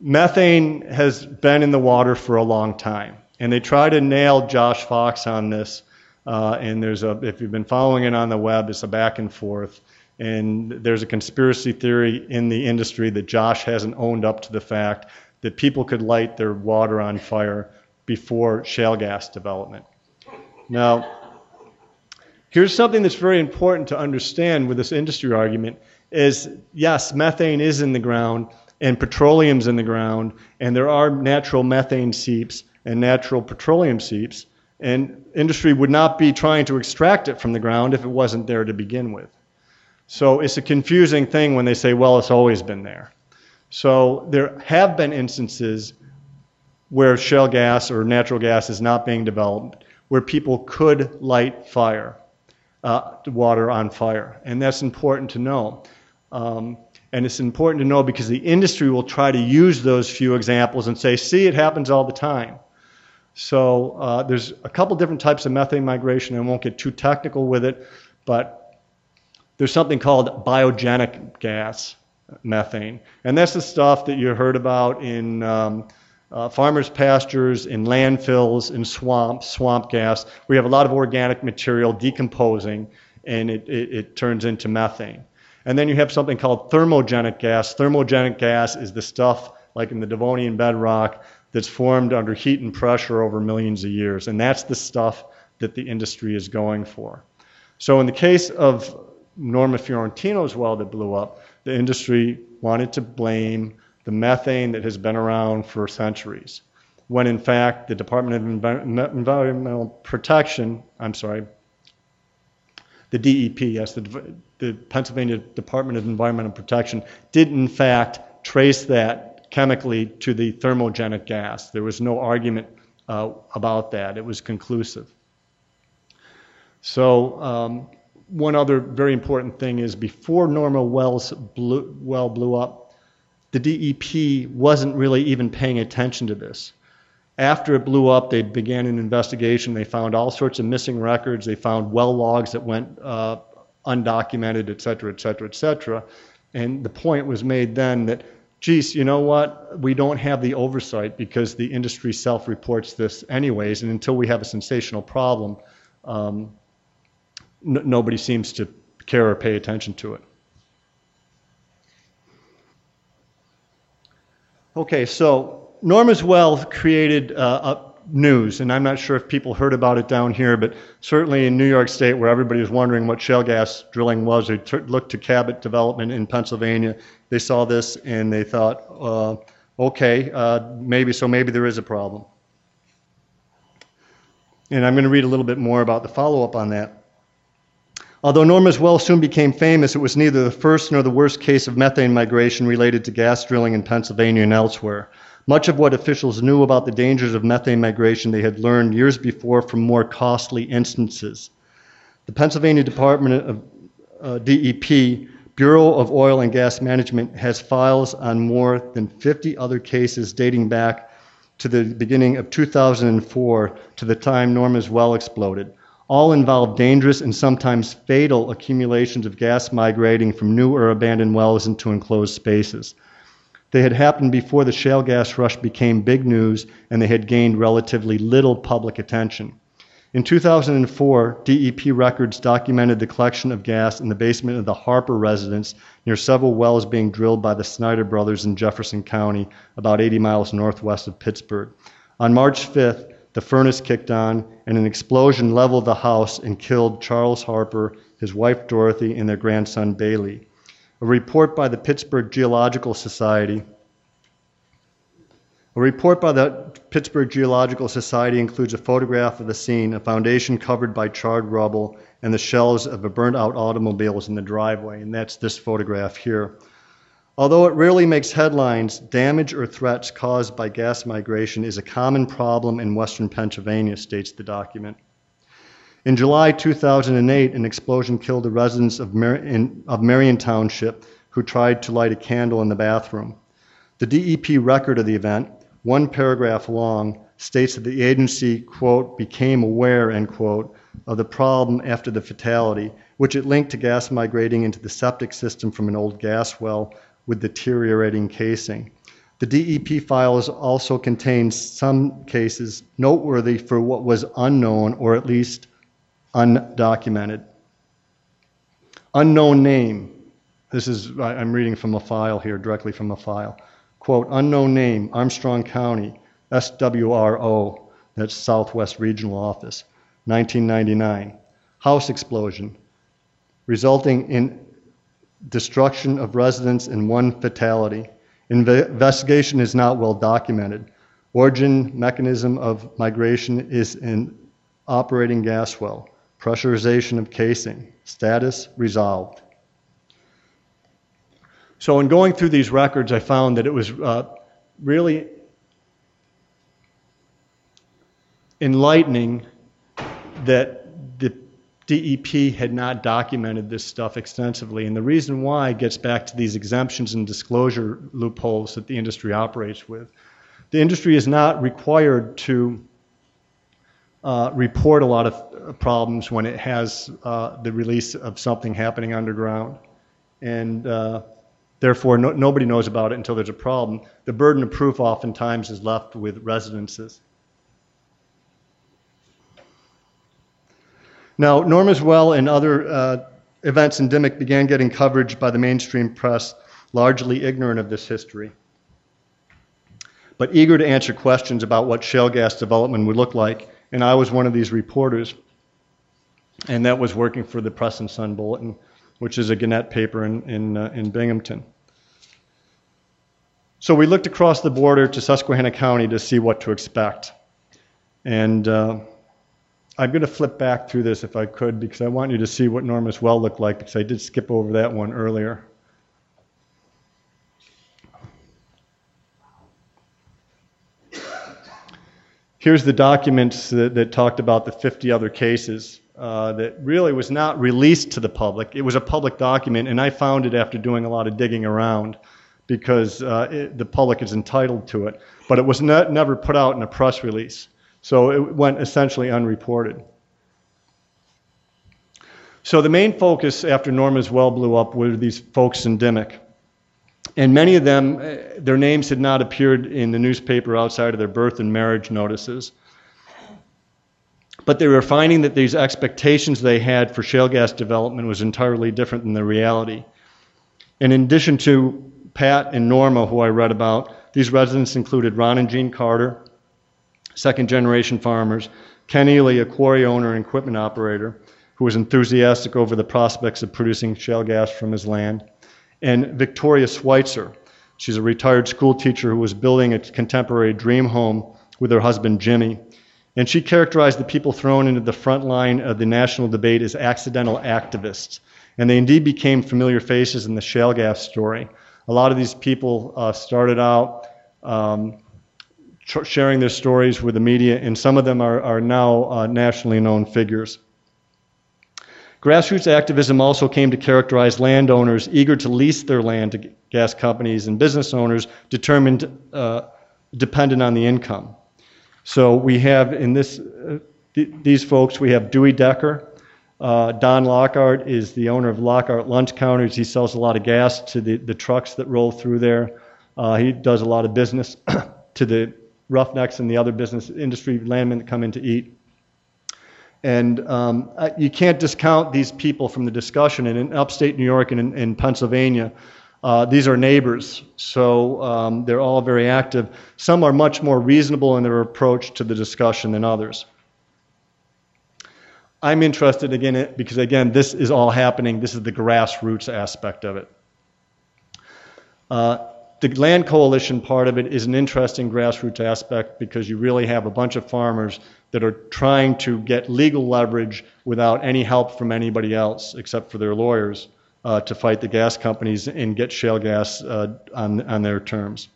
methane has been in the water for a long time. And they try to nail Josh Fox on this. Uh, and there's a, if you've been following it on the web, it's a back and forth. And there's a conspiracy theory in the industry that Josh hasn't owned up to the fact that people could light their water on fire before shale gas development. Now, Here's something that's very important to understand with this industry argument is yes, methane is in the ground and petroleum's in the ground and there are natural methane seeps and natural petroleum seeps and industry would not be trying to extract it from the ground if it wasn't there to begin with. So it's a confusing thing when they say, well, it's always been there. So there have been instances where shale gas or natural gas is not being developed, where people could light fire, uh, water on fire. And that's important to know. Um, and it's important to know because the industry will try to use those few examples and say, see, it happens all the time. So uh, there's a couple different types of methane migration. I won't get too technical with it, but there's something called biogenic gas methane. And that's the stuff that you heard about in um, uh, farmers' pastures, in landfills, in swamps, swamp gas. We have a lot of organic material decomposing, and it, it, it turns into methane. And then you have something called thermogenic gas. Thermogenic gas is the stuff like in the Devonian bedrock that's formed under heat and pressure over millions of years. And that's the stuff that the industry is going for. So in the case of Norma Fiorentino's well that blew up, the industry wanted to blame the methane that has been around for centuries, when in fact the Department of Environmental Protection, I'm sorry, the DEP, yes, the, the Pennsylvania Department of Environmental Protection, did in fact trace that chemically to the thermogenic gas. There was no argument uh, about that. It was conclusive. So um, one other very important thing is before Norma Wells blew, well blew up, the DEP wasn't really even paying attention to this. After it blew up, they began an investigation. They found all sorts of missing records. They found well logs that went uh, undocumented, et cetera, et cetera, et cetera. And the point was made then that, geez, you know what? We don't have the oversight because the industry self reports this anyways. And until we have a sensational problem, um, n- nobody seems to care or pay attention to it. Okay, so Norma's Well created uh, news, and I'm not sure if people heard about it down here, but certainly in New York State, where everybody was wondering what shale gas drilling was, they t- looked to Cabot Development in Pennsylvania. They saw this and they thought, uh, okay, uh, maybe so, maybe there is a problem. And I'm going to read a little bit more about the follow up on that. Although Norma's well soon became famous, it was neither the first nor the worst case of methane migration related to gas drilling in Pennsylvania and elsewhere. Much of what officials knew about the dangers of methane migration they had learned years before from more costly instances. The Pennsylvania Department of uh, DEP, Bureau of Oil and Gas Management, has files on more than 50 other cases dating back to the beginning of 2004 to the time Norma's well exploded. All involve dangerous and sometimes fatal accumulations of gas migrating from new or abandoned wells into enclosed spaces. They had happened before the shale gas rush became big news, and they had gained relatively little public attention. In 2004, DEP records documented the collection of gas in the basement of the Harper residence near several wells being drilled by the Snyder brothers in Jefferson County, about 80 miles northwest of Pittsburgh. On March 5th, the furnace kicked on, and an explosion leveled the house and killed Charles Harper, his wife Dorothy, and their grandson Bailey. A report by the Pittsburgh Geological Society a report by the Pittsburgh Geological Society includes a photograph of the scene, a foundation covered by charred rubble, and the shells of a burnt out automobiles in the driveway. And that's this photograph here. Although it rarely makes headlines, damage or threats caused by gas migration is a common problem in western Pennsylvania, states the document. In July 2008, an explosion killed the residents of, Mar- in, of Marion Township who tried to light a candle in the bathroom. The DEP record of the event, one paragraph long, states that the agency, quote, became aware, end quote, of the problem after the fatality, which it linked to gas migrating into the septic system from an old gas well with deteriorating casing. The DEP files also contain some cases noteworthy for what was unknown or at least undocumented. Unknown name. This is, I'm reading from a file here, directly from a file. Quote, unknown name, Armstrong County, SWRO, that's Southwest Regional Office, 1999. house explosion, resulting in destruction of residents and one fatality. Inve- Investigation is not well documented. Origin mechanism of migration is an operating gas well. Pressurization of casing. Status resolved. So, in going through these records, I found that it was uh, really enlightening that the DEP had not documented this stuff extensively. And the reason why gets back to these exemptions and disclosure loopholes that the industry operates with. The industry is not required to uh, report a lot of problems when it has uh, the release of something happening underground. And uh, therefore, no, nobody knows about it until there's a problem. The burden of proof oftentimes is left with residences. Now, Norma's Well and other uh, events in began getting coverage by the mainstream press, largely ignorant of this history, but eager to answer questions about what shale gas development would look like. And I was one of these reporters, and that was working for the Press and Sun Bulletin, which is a Gannett paper in, in, uh, in Binghamton. So we looked across the border to Susquehanna County to see what to expect. And uh, I'm going to flip back through this if I could because I want you to see what Norma's Well looked like because I did skip over that one earlier. Here's the documents that, that talked about the 50 other cases uh, that really was not released to the public. It was a public document, and I found it after doing a lot of digging around because uh, it, the public is entitled to it. But it was never put out in a press release. So it went essentially unreported. So the main focus after Norma's well blew up were these folks in Dimock. And many of them, uh, their names had not appeared in the newspaper outside of their birth and marriage notices. But they were finding that these expectations they had for shale gas development was entirely different than the reality. In addition to Pat and Norma, who I read about, these residents included Ron and Jean Carter, second generation farmers, Ken Ely, a quarry owner and equipment operator, who was enthusiastic over the prospects of producing shale gas from his land, and Victoria Switzer. She's a retired school teacher who was building a contemporary dream home with her husband Jimmy. And she characterized the people thrown into the front line of the national debate as accidental activists. And they indeed became familiar faces in the shale gas story. A lot of these people uh, started out um, sharing their stories with the media, and some of them are, are now uh, nationally known figures. Grassroots activism also came to characterize landowners eager to lease their land to gas companies and business owners determined, uh, dependent on the income. So we have in this, uh, th- these folks, we have Dewey Decker. Uh, Don Lockhart is the owner of Lockhart Lunch Counters. He sells a lot of gas to the, the trucks that roll through there. Uh, he does a lot of business to the roughnecks and the other business industry landmen that come in to eat. And um, you can't discount these people from the discussion. And in upstate New York and in, in Pennsylvania, uh, these are neighbors, so um, they're all very active. Some are much more reasonable in their approach to the discussion than others. I'm interested again because again, this is all happening. This is the grassroots aspect of it. Uh, the land coalition part of it is an interesting grassroots aspect because you really have a bunch of farmers that are trying to get legal leverage without any help from anybody else except for their lawyers uh, to fight the gas companies and get shale gas uh, on, on their terms.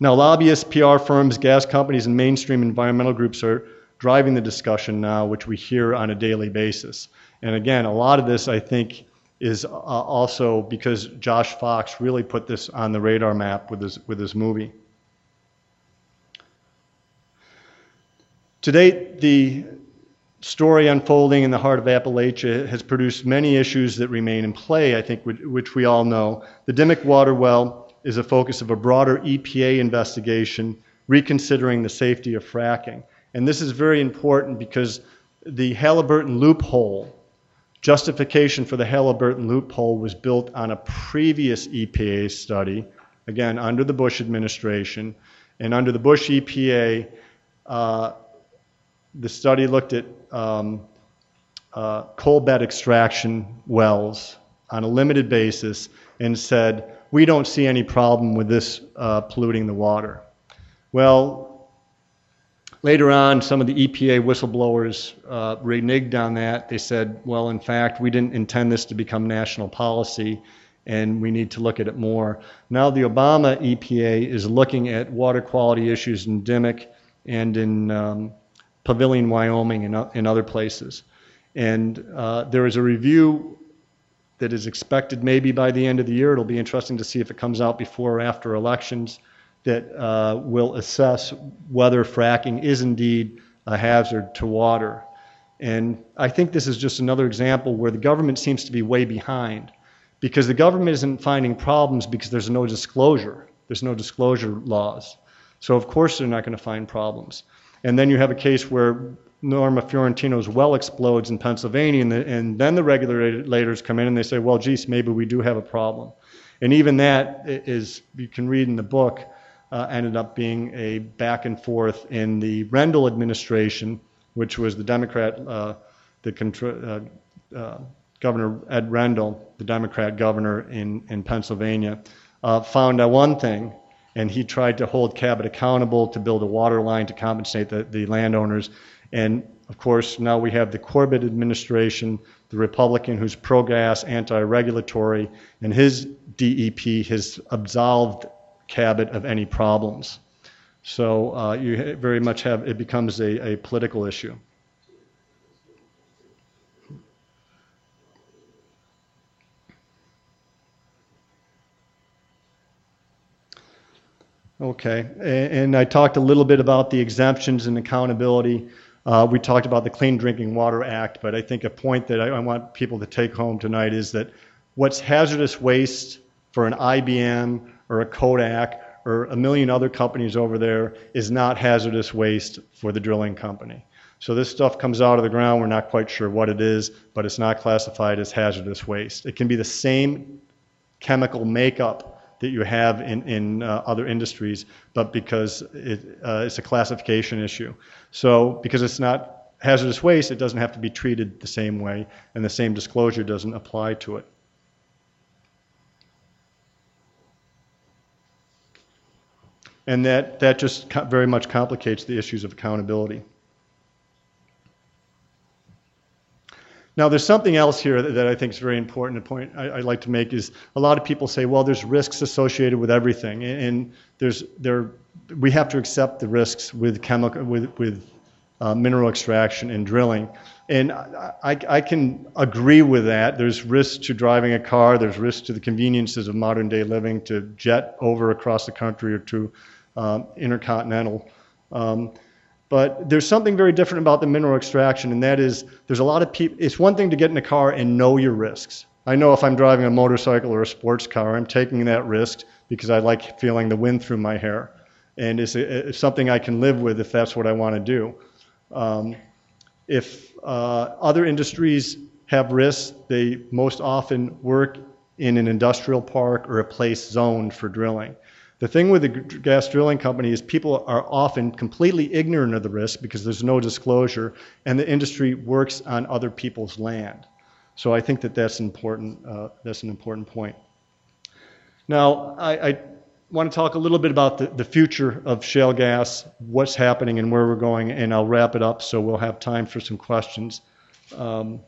Now, lobbyists, PR firms, gas companies, and mainstream environmental groups are driving the discussion now, which we hear on a daily basis. And again, a lot of this, I think, is uh, also because Josh Fox really put this on the radar map with his, with his movie. To date, the story unfolding in the heart of Appalachia has produced many issues that remain in play, I think, which we all know. The Dimock water well is a focus of a broader EPA investigation reconsidering the safety of fracking. And this is very important because the Halliburton loophole Justification for the Halliburton loophole was built on a previous EPA study, again, under the Bush administration. And under the Bush EPA, uh, the study looked at um, uh, coal bed extraction wells on a limited basis and said, we don't see any problem with this uh, polluting the water. Well, later on, some of the EPA whistleblowers uh, reneged on that. They said, well, in fact, we didn't intend this to become national policy and we need to look at it more. Now the Obama EPA is looking at water quality issues in Dimock and in um, Pavillion, Wyoming, and in other places. And uh, there is a review that is expected maybe by the end of the year. It'll be interesting to see if it comes out before or after elections that uh, will assess whether fracking is indeed a hazard to water. And I think this is just another example where the government seems to be way behind because the government isn't finding problems because there's no disclosure. There's no disclosure laws. So, of course, they're not going to find problems. And then you have a case where Norma Fiorentino's well explodes in Pennsylvania, and, the, and then the regulators come in and they say, well, geez, maybe we do have a problem. And even that is, you can read in the book, uh, ended up being a back and forth in the Rendell administration, which was the Democrat, uh, the uh, uh, Governor Ed Rendell, the Democrat governor in, in Pennsylvania, uh, found out one thing, and he tried to hold Cabot accountable to build a water line to compensate the, the landowners. And of course, now we have the Corbett administration, the Republican who's pro gas, anti regulatory, and his DEP has absolved Cabot of any problems. So uh, you very much have, it becomes a, a political issue. Okay, and I talked a little bit about the exemptions and accountability. Uh, we talked about the Clean Drinking Water Act, but I think a point that I, I want people to take home tonight is that what's hazardous waste for an IBM or a Kodak or a million other companies over there is not hazardous waste for the drilling company. So this stuff comes out of the ground, we're not quite sure what it is, but it's not classified as hazardous waste. It can be the same chemical makeup that you have in, in uh, other industries, but because it, uh, it's a classification issue. So because it's not hazardous waste, it doesn't have to be treated the same way, and the same disclosure doesn't apply to it. And that, that just very much complicates the issues of accountability. Now, there's something else here that, I think is very important. A point I, would like to make is a lot of people say, well, there's risks associated with everything, and, and there's there we have to accept the risks with chemical with with uh, mineral extraction and drilling. And I, I, can agree with that. There's risks to driving a car. There's risks to the conveniences of modern day living, to jet over across the country or to um, intercontinental. Um, but there's something very different about the mineral extraction, and that is there's a lot of people. It's one thing to get in a car and know your risks. I know if I'm driving a motorcycle or a sports car, I'm taking that risk because I like feeling the wind through my hair. And it's, it's something I can live with if that's what I want to do. Um, if uh, other industries have risks, they most often work in an industrial park or a place zoned for drilling. The thing with the gas drilling company is people are often completely ignorant of the risk because there's no disclosure, and the industry works on other people's land. So I think that that's important. Uh, that's an important point. Now, I, I want to talk a little bit about the, the future of shale gas, what's happening, and where we're going, and I'll wrap it up so we'll have time for some questions. Um,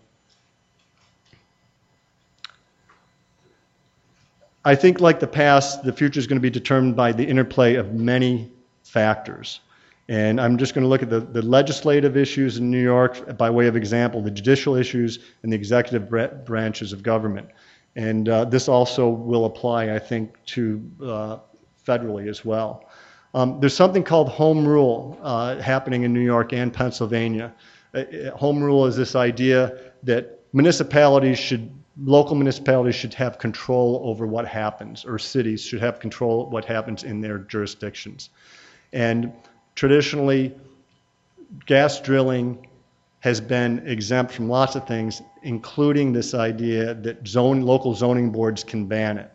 I think, like the past, the future is going to be determined by the interplay of many factors. And I'm just going to look at the, the legislative issues in New York by way of example, the judicial issues, and the executive branches of government. And uh, this also will apply, I think, to uh, federally as well. Um, there's something called home rule uh, happening in New York and Pennsylvania. Uh, uh, home rule is this idea that municipalities should local municipalities should have control over what happens, or cities should have control what happens in their jurisdictions. And traditionally, gas drilling has been exempt from lots of things, including this idea that zone, local zoning boards can ban it.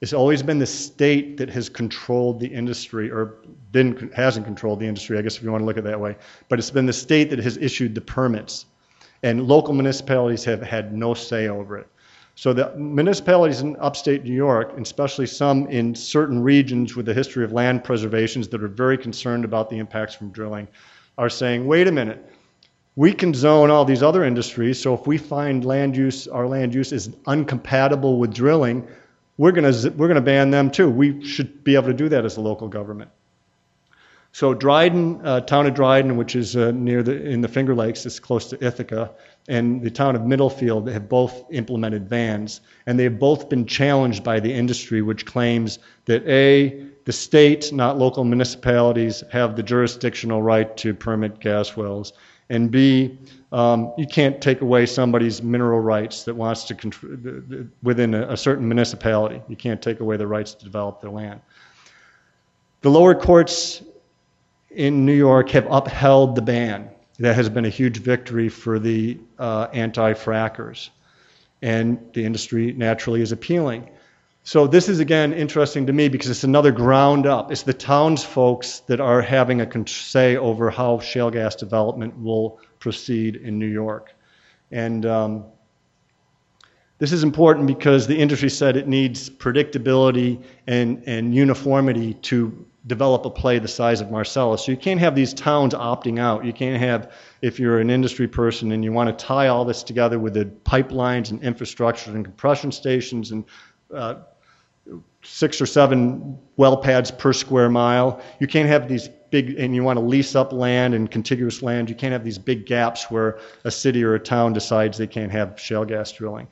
It's always been the state that has controlled the industry, or been, hasn't controlled the industry, I guess if you want to look at it that way. But it's been the state that has issued the permits. And local municipalities have had no say over it. So the municipalities in upstate New York, and especially some in certain regions with a history of land preservations that are very concerned about the impacts from drilling, are saying, wait a minute, we can zone all these other industries, so if we find land use, our land use is incompatible with drilling, we're going to we're going to ban them too. We should be able to do that as a local government. So Dryden, uh, town of Dryden, which is uh, near the in the Finger Lakes, is close to Ithaca, and the town of Middlefield have both implemented bans, and they have both been challenged by the industry, which claims that a the state, not local municipalities, have the jurisdictional right to permit gas wells, and B, um, you can't take away somebody's mineral rights that wants to contr- within a, a certain municipality. You can't take away the rights to develop their land. The lower courts in New York have upheld the ban. That has been a huge victory for the uh, anti-frackers, and the industry naturally is appealing. So this is again interesting to me because it's another ground up. It's the townsfolks that are having a say over how shale gas development will proceed in New York. And um, this is important because the industry said it needs predictability and, and uniformity to develop a play the size of Marcellus. So you can't have these towns opting out. You can't have, if you're an industry person and you want to tie all this together with the pipelines and infrastructure and compression stations and uh, six or seven well pads per square mile. You can't have these big, and you want to lease up land and contiguous land. You can't have these big gaps where a city or a town decides they can't have shale gas drilling.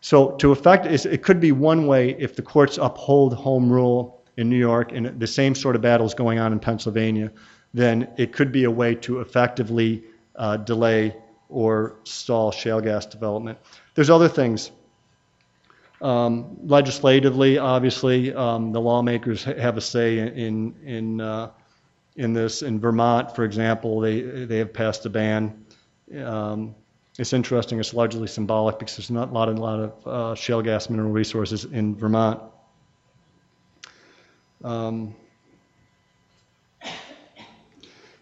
So to effect, it could be one way if the courts uphold home rule in New York and the same sort of battles going on in Pennsylvania, then it could be a way to effectively uh, delay or stall shale gas development. There's other things um, legislatively, obviously, um, the lawmakers have a say in in uh, in this. In Vermont, for example, they they have passed a ban. Um, it's interesting. It's largely symbolic because there's not a lot, a lot of uh, shale gas mineral resources in Vermont. Um,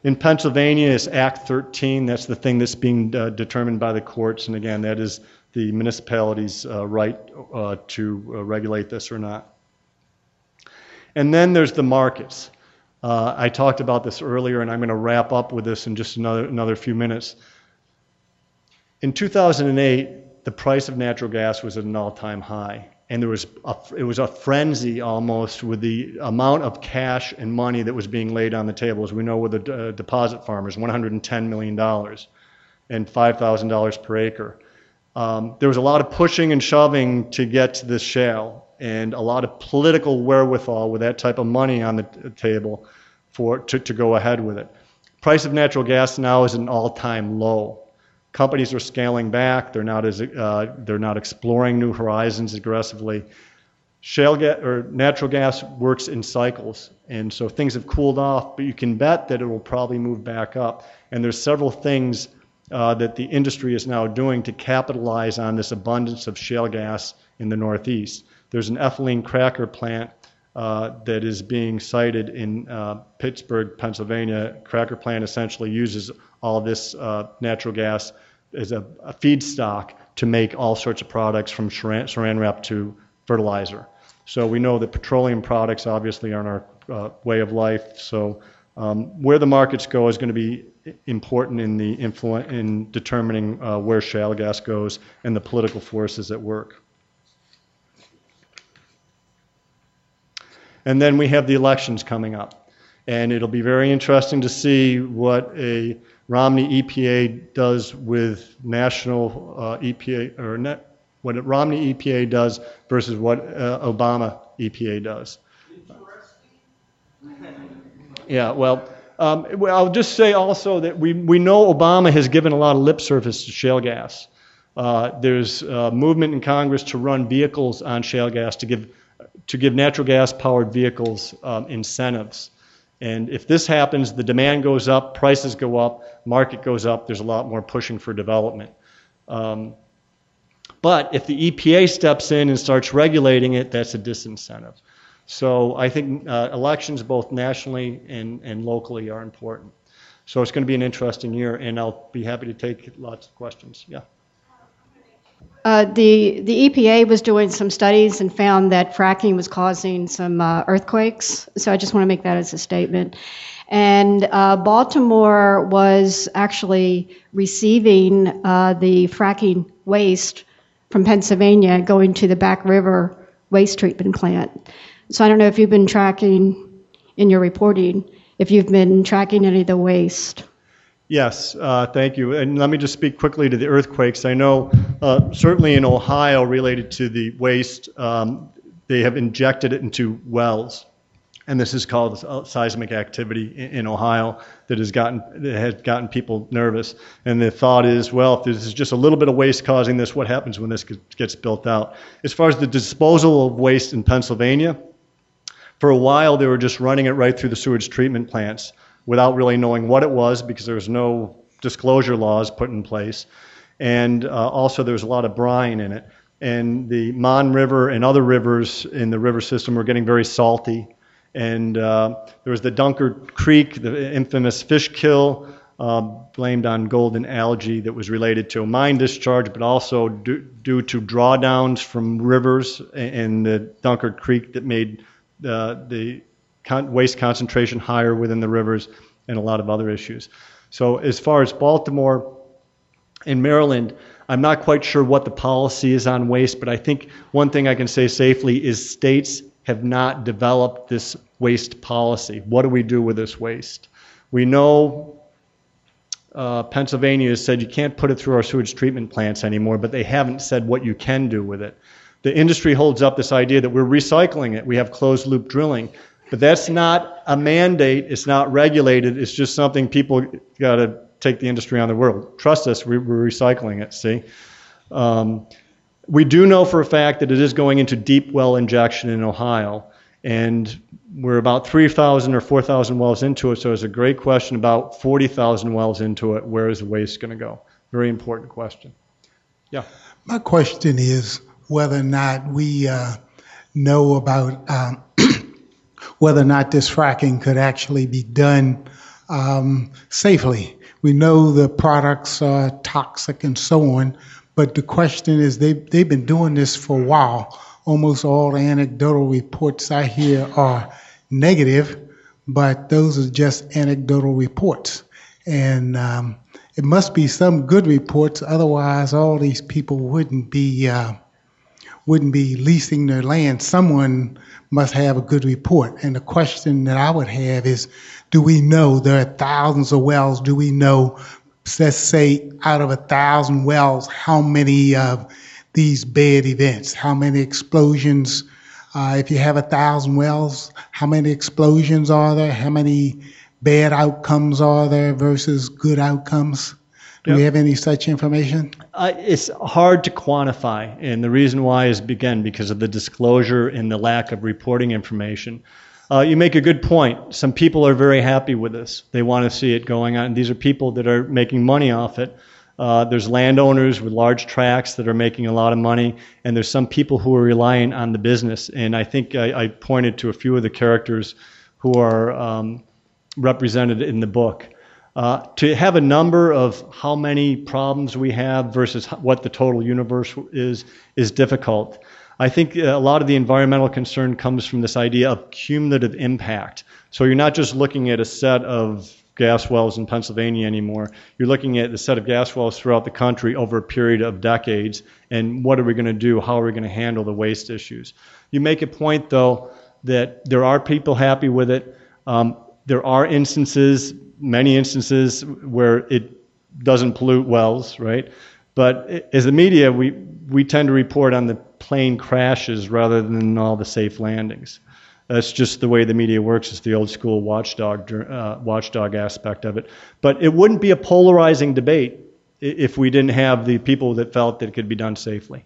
in Pennsylvania, it's Act 13. That's the thing that's being uh, determined by the courts, and again, that is the municipality's uh, right uh, to uh, regulate this or not. And then there's the markets. Uh, I talked about this earlier, and I'm going to wrap up with this in just another, another few minutes. In 2008, the price of natural gas was at an all-time high, and there was a, it was a frenzy almost with the amount of cash and money that was being laid on the table. As we know, with the uh, deposit farmers, 110 million dollars and $5,000 per acre. Um, there was a lot of pushing and shoving to get to this shale, and a lot of political wherewithal with that type of money on the t- table for to, to go ahead with it. Price of natural gas now is an all-time low. Companies are scaling back. They're not as uh, they're not exploring new horizons aggressively. Shale gas or natural gas works in cycles, and so things have cooled off. But you can bet that it will probably move back up. And there's several things uh, that the industry is now doing to capitalize on this abundance of shale gas in the Northeast. There's an ethylene cracker plant uh, that is being sited in uh, Pittsburgh, Pennsylvania. Cracker plant essentially uses all this uh, natural gas as a, a, feedstock to make all sorts of products from saran, saran wrap to fertilizer. So we know that petroleum products obviously are in our uh, way of life. So um, where the markets go is going to be important in the influ- in determining uh, where shale gas goes and the political forces at work. And then we have the elections coming up. And it'll be very interesting to see what a Romney EPA does with national uh, EPA, or net, what Romney EPA does versus what uh, Obama EPA does. Yeah, well, um, I'll just say also that we, we know Obama has given a lot of lip service to shale gas. Uh, there's movement in Congress to run vehicles on shale gas to give, to give natural gas powered vehicles um, incentives. And if this happens, the demand goes up, prices go up, market goes up, there's a lot more pushing for development. Um, But if the EPA steps in and starts regulating it, that's a disincentive. So I think uh, elections, both nationally and, and locally, are important. So it's going to be an interesting year, and I'll be happy to take lots of questions. Yeah. Uh, the the EPA was doing some studies and found that fracking was causing some uh, earthquakes. So I just want to make that as a statement. And uh, Baltimore was actually receiving uh, the fracking waste from Pennsylvania going to the Back River waste treatment plant. So I don't know if you've been tracking in your reporting if you've been tracking any of the waste. Yes, uh, thank you. And let me just speak quickly to the earthquakes. I know uh, certainly in Ohio, related to the waste, um, they have injected it into wells. And this is called seismic activity in, Ohio that has gotten that has gotten people nervous. And the thought is, well, if this is just a little bit of waste causing this, what happens when this gets built out? As far as the disposal of waste in Pennsylvania, for a while they were just running it right through the sewage treatment plants without really knowing what it was because there was no disclosure laws put in place. And uh, also, there was a lot of brine in it. And the Mon River and other rivers in the river system were getting very salty. And uh, there was the Dunkard Creek, the infamous fish kill, uh, blamed on golden algae that was related to a mine discharge, but also due, due to drawdowns from rivers in the Dunkard Creek that made uh, the con- waste concentration higher within the rivers, and a lot of other issues. So, as far as Baltimore and Maryland, I'm not quite sure what the policy is on waste, but I think one thing I can say safely is states have not developed this waste policy. What do we do with this waste? We know uh, Pennsylvania has said you can't put it through our sewage treatment plants anymore, but they haven't said what you can do with it. The industry holds up this idea that we're recycling it. We have closed loop drilling. But that's not a mandate. It's not regulated. It's just something people got to take the industry on the world. Trust us, we're recycling it, see? Um, we do know for a fact that it is going into deep well injection in Ohio. And we're about 3,000 or 4,000 wells into it, so it's a great question about 40,000 wells into it. Where is the waste going to go? Very important question. Yeah. My question is whether or not we uh, know about um, whether or not this fracking could actually be done um, safely. We know the products are toxic and so on, but the question is they, they've been doing this for a while. Almost all the anecdotal reports I hear are negative, but those are just anecdotal reports. And um, it must be some good reports, otherwise, all these people wouldn't be. Uh, wouldn't be leasing their land. Someone must have a good report. And the question that I would have is, do we know there are thousands of wells? Do we know, let's say, out of a thousand wells, how many of these bad events, how many explosions? Uh, if you have a thousand wells, how many explosions are there? How many bad outcomes are there versus good outcomes? Do we have any such information? Uh, it's hard to quantify, and the reason why is again because of the disclosure and the lack of reporting information. Uh, you make a good point. Some people are very happy with this. They want to see it going on. These are people that are making money off it. Uh, there's landowners with large tracts that are making a lot of money, and there's some people who are relying on the business. And I think I, I pointed to a few of the characters who are um, represented in the book. Uh, to have a number of how many problems we have versus what the total universe is is difficult. I think a lot of the environmental concern comes from this idea of cumulative impact. So you're not just looking at a set of gas wells in Pennsylvania anymore. You're looking at the set of gas wells throughout the country over a period of decades, and what are we going to do? How are we going to handle the waste issues? You make a point, though, that there are people happy with it. Um, there are instances many instances where it doesn't pollute wells, right? But as the media, we, we tend to report on the plane crashes rather than all the safe landings. That's just the way the media works. It's the old school watchdog, uh, watchdog aspect of it. But it wouldn't be a polarizing debate if we didn't have the people that felt that it could be done safely.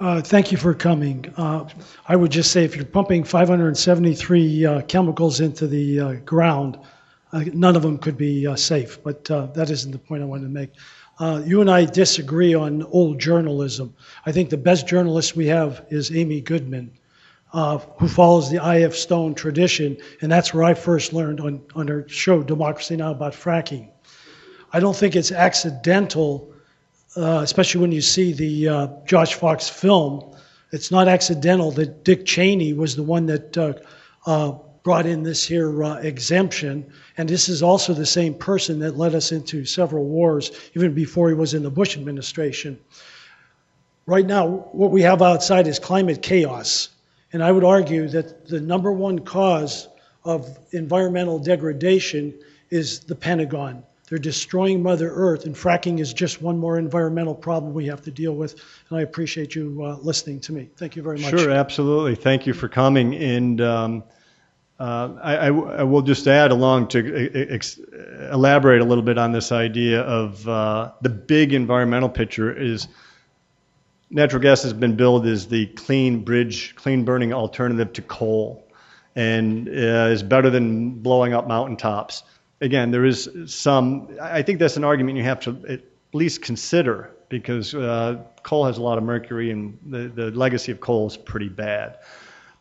Uh, thank you for coming. Uh, I would just say if you're pumping 573 uh, chemicals into the uh, ground, uh, none of them could be uh, safe, but uh, that isn't the point I wanted to make. Uh, you and I disagree on old journalism. I think the best journalist we have is Amy Goodman, uh, who follows the I.F. Stone tradition, and that's where I first learned on, on her show, Democracy Now! about fracking. I don't think it's accidental, uh, especially when you see the uh, Josh Fox film. It's not accidental that Dick Cheney was the one that uh, uh, brought in this here uh, exemption, and this is also the same person that led us into several wars, even before he was in the Bush administration. Right now, what we have outside is climate chaos, and I would argue that the number one cause of environmental degradation is the Pentagon. They're destroying Mother Earth, and fracking is just one more environmental problem we have to deal with. And I appreciate you uh, listening to me. Thank you very much. Sure, absolutely. Thank you for coming. And um, uh, I, I, I will just add along to ex- elaborate a little bit on this idea of uh, the big environmental picture is natural gas has been billed as the clean bridge, clean burning alternative to coal, and uh, is better than blowing up mountaintops again, there is some, I think that's an argument you have to at least consider because uh, coal has a lot of mercury and the, the legacy of coal is pretty bad.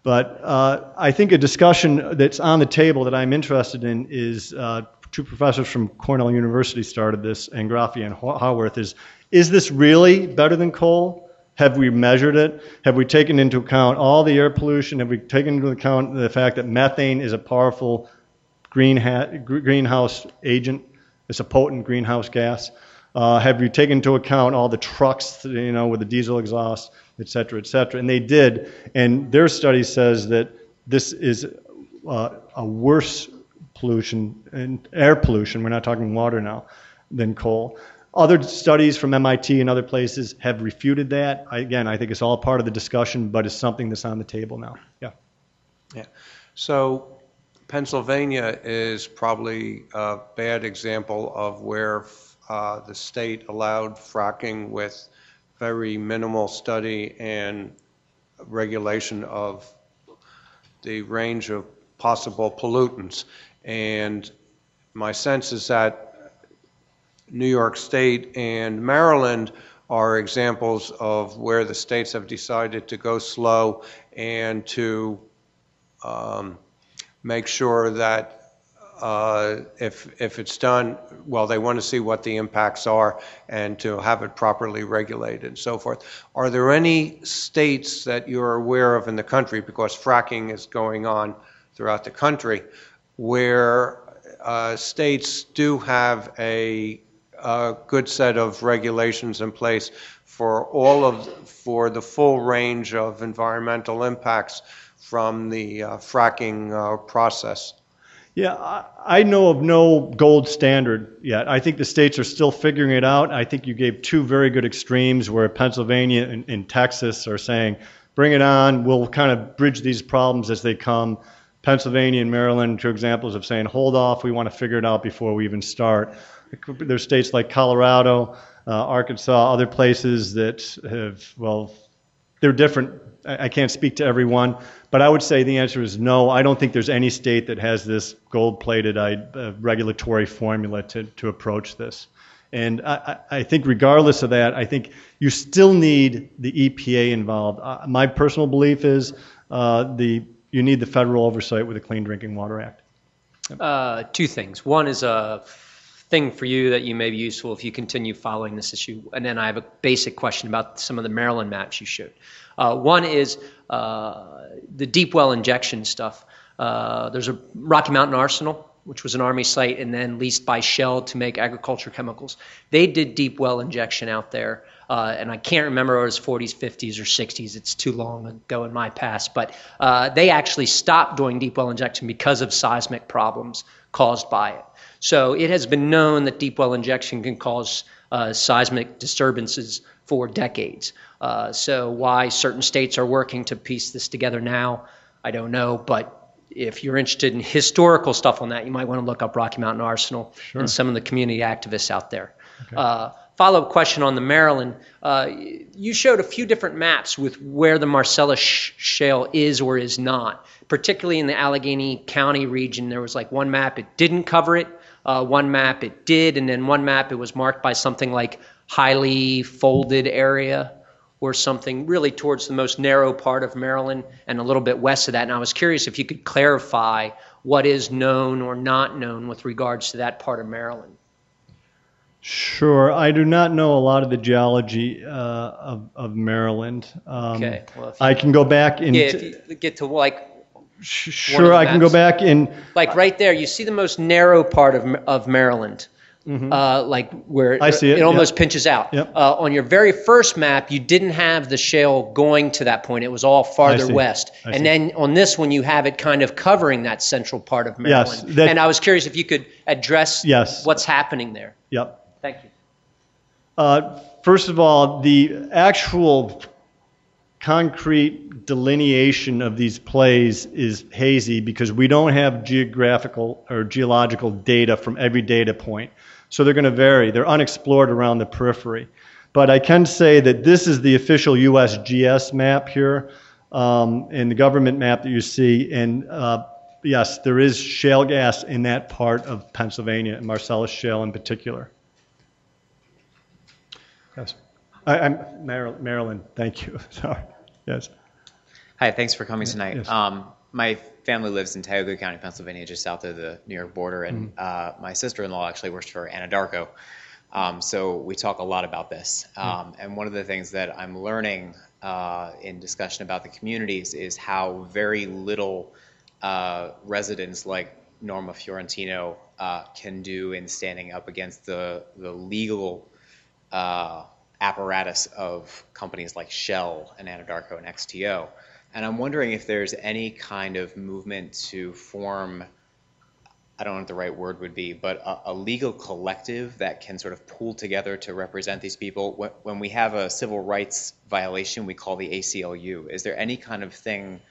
But uh, I think a discussion that's on the table that I'm interested in is uh, two professors from Cornell University started this, Ingraffea and Howarth, is is this really better than coal? Have we measured it? Have we taken into account all the air pollution? Have we taken into account the fact that methane is a powerful greenhouse agent. It's a potent greenhouse gas. Uh, have you taken into account all the trucks, you know, with the diesel exhaust, et cetera, et cetera? And they did. And their study says that this is uh, a worse pollution and air pollution. We're not talking water now than coal. Other studies from MIT and other places have refuted that. I, again, I think it's all part of the discussion, but it's something that's on the table now. Yeah. Yeah. So Pennsylvania is probably a bad example of where uh, the state allowed fracking with very minimal study and regulation of the range of possible pollutants. And my sense is that New York State and Maryland are examples of where the states have decided to go slow and to um, make sure that uh, if, if it's done, well, they want to see what the impacts are and to have it properly regulated and so forth. Are there any states that you're aware of in the country, because fracking is going on throughout the country, where uh, states do have a, a good set of regulations in place for all of, for the full range of environmental impacts from the uh, fracking uh, process? Yeah, I, know of no gold standard yet. I think the states are still figuring it out. I think you gave two very good extremes where Pennsylvania and, and Texas are saying, bring it on, we'll kind of bridge these problems as they come. Pennsylvania and Maryland, two examples of saying, hold off, we want to figure it out before we even start. There's states like Colorado, uh, Arkansas, other places that have, well, they're different. I, can't speak to everyone, but I would say the answer is no. I don't think there's any state that has this gold-plated uh, regulatory formula to, to approach this. And I, I, think regardless of that, I think you still need the EPA involved. Uh, my personal belief is uh, the you need the federal oversight with the Clean Drinking Water Act. Uh, two things. One is a thing for you that you may be useful if you continue following this issue, and then I have a basic question about some of the Maryland maps you showed. Uh, one is uh, the deep well injection stuff. Uh, there's a Rocky Mountain Arsenal, which was an Army site and then leased by Shell to make agriculture chemicals. They did deep well injection out there. Uh, and I can't remember it was 40s, 50s, or 60s. It's too long ago in my past. But uh, they actually stopped doing deep well injection because of seismic problems caused by it. So it has been known that deep well injection can cause uh, seismic disturbances for decades. Uh, so why certain states are working to piece this together now, I don't know. But if you're interested in historical stuff on that, you might want to look up Rocky Mountain Arsenal sure. and some of the community activists out there. Okay. Uh, follow up question on the Maryland. Uh, you showed a few different maps with where the Marcellus sh- shale is or is not, particularly in the Allegheny County region. There was like one map, it didn't cover it. Uh, one map it did, and then one map it was marked by something like highly folded area or something really towards the most narrow part of Maryland and a little bit west of that. And I was curious if you could clarify what is known or not known with regards to that part of Maryland. Sure. I do not know a lot of the geology uh, of, of Maryland. Um, Okay, well, I can go back and Yeah, get to like sure I can go back and like right there, you see the most narrow part of of Maryland. Mhm. Uh, like where I see it, it almost yep. pinches out. Yep. Uh, on your very first map, you didn't have the shale going to that point. It was all farther west. I and see. then on this one, you have it kind of covering that central part of Yes, Maryland. that- and I was curious if you could address Yes. what's happening there. Yep. Thank you. Uh, First of all, the actual concrete delineation of these plays is hazy because we don't have geographical or geological data from every data point. So they're going to vary. They're unexplored around the periphery. But I can say that this is the official USGS map here um, and the government map that you see. And uh, yes, there is shale gas in that part of Pennsylvania, Marcellus Shale in particular. Yes. I, I'm Marilyn, thank you. Sorry. Yes. Hi, thanks for coming tonight. Yes. Um, my family lives in Tioga County, Pennsylvania, just south of the New York border, and Mm-hmm. uh, my sister-in-law actually works for Anadarko. Um, so we talk a lot about this. Um, and one of the things that I'm learning uh, in discussion about the communities is how very little uh, residents like Norma Fiorentino uh, can do in standing up against the the legal uh, apparatus of companies like Shell and Anadarko and XTO. And I'm wondering if there's any kind of movement to form, I don't know what the right word would be, but a, a legal collective that can sort of pool together to represent these people. When, when we have a civil rights violation, we call the ACLU. Is there any kind of thing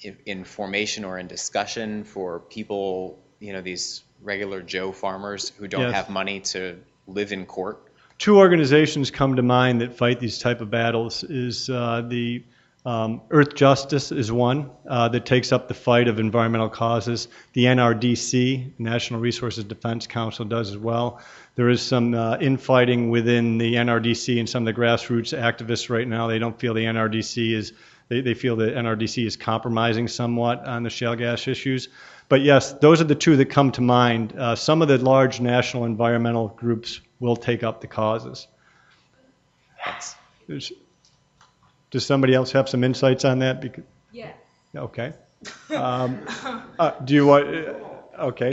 in, in formation or in discussion for people, you know, these regular Joe farmers who don't Yes. have money to live in court? Two organizations come to mind that fight these type of battles. Is uh, the um, Earth Justice is one uh, that takes up the fight of environmental causes. The NRDC, National Resources Defense Council, does as well. There is some uh, infighting within the NRDC and some of the grassroots activists right now. They don't feel the NRDC is. They, they feel the NRDC is compromising somewhat on the shale gas issues. But yes, those are the two that come to mind. Uh, some of the large national environmental groups will take up the causes. There's- Does somebody else have some insights on that? Because, Yeah. okay. Um, uh, do you want? uh, Okay.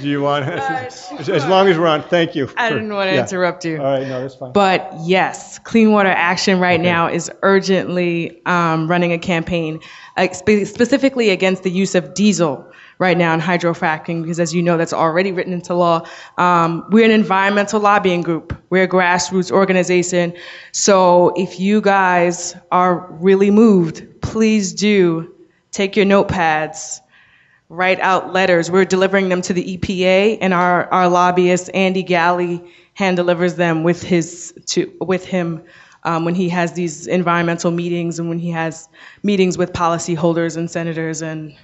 Do you want? as long as we're on. Thank you. I for- didn't want to yeah. interrupt you. All right. No, that's fine. But yes, Clean Water Action right now is urgently um, running a campaign uh, spe- specifically against the use of diesel right now in hydrofracking because, as you know, that's already written into law. Um, we're an environmental lobbying group. We're a grassroots organization. So if you guys are really moved, please do take your notepads write out letters. We're delivering them to the EPA, and our, our lobbyist Andy Galley hand delivers them with his to with him um, when he has these environmental meetings and when he has meetings with policyholders and senators and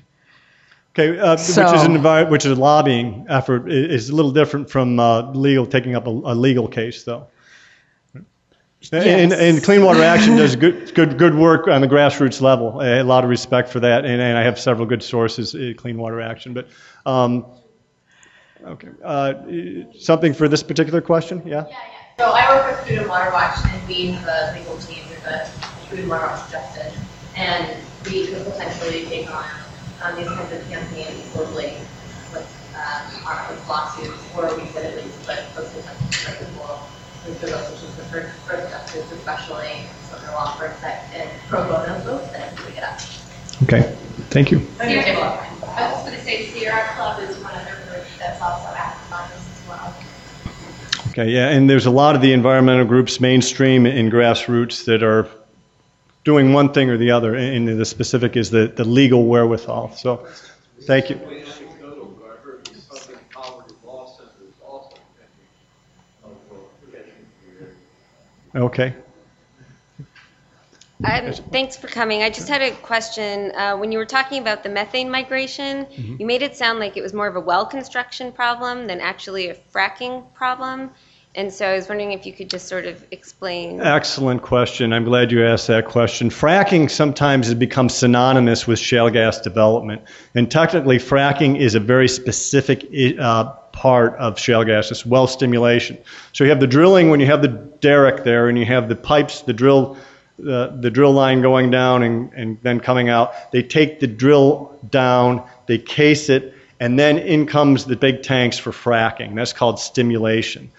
Okay, uh, which is an envi- which is a lobbying effort. is a little different from uh, legal taking up a, a legal case, though. And, and Clean Water Action does good, good, good work on the grassroots level. A lot of respect for that, and, and I have several good sources in Clean Water Action. But um, okay, uh, something for this particular question? Yeah? yeah? yeah. So I work with Food and Water Watch and we have a legal team with the Food and Water Watch Justice. And we could potentially take on um, these kinds of campaigns globally with um, our with lawsuits, or we could at least put those potential for people with the relationships with Earth Earth Justice, especially with the law firms that and pro bono folks that pick it up. Okay. Thank you. Sierra, I was going to say Sierra Club is one other group that's also active on this as well. Okay, yeah, and there's a lot of the environmental groups, mainstream and grassroots, that are doing one thing or the other, and the specific is the, the legal wherewithal. So, thank you. Okay. Um, thanks for coming. I just had a question. Uh, when you were talking about the methane migration, Mhm. you made it sound like it was more of a well construction problem than actually a fracking problem. And so I was wondering if you could just sort of explain. Excellent question. I'm glad you asked that question. Fracking sometimes has become synonymous with shale gas development. And technically, fracking is a very specific uh, part of shale gas. It's well stimulation. So you have the drilling when you have the derrick there, and you have the pipes, the drill. Uh, the drill line going down and, and then coming out. They take the drill down, they case it, and then in comes the big tanks for fracking. That's called stimulation.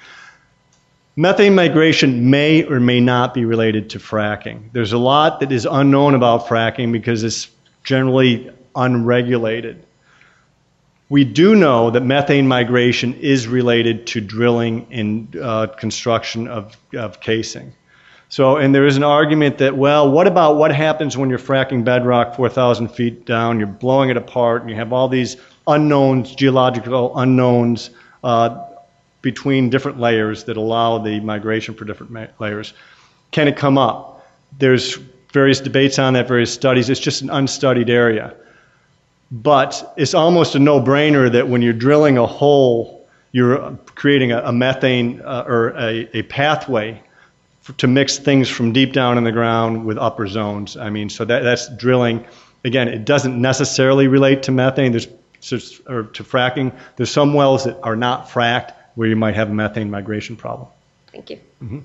Methane migration may or may not be related to fracking. There's a lot that is unknown about fracking because it's generally unregulated. We do know that methane migration is related to drilling and uh, construction of, of casing. So, and there is an argument that, well, what about what happens when you're fracking bedrock 4,000 feet down, you're blowing it apart, and you have all these unknowns, geological unknowns uh, between different layers that allow the migration for different ma- layers? Can it come up? There's various debates on that, various studies. It's just an unstudied area. But it's almost a no brainer that when you're drilling a hole, you're creating a, a methane uh, or a, a pathway to mix things from deep down in the ground with upper zones. I mean, so that, that's drilling. Again, it doesn't necessarily relate to methane. There's or to fracking. There's some wells that are not fracked where you might have a methane migration problem. Thank you. Mm-hmm.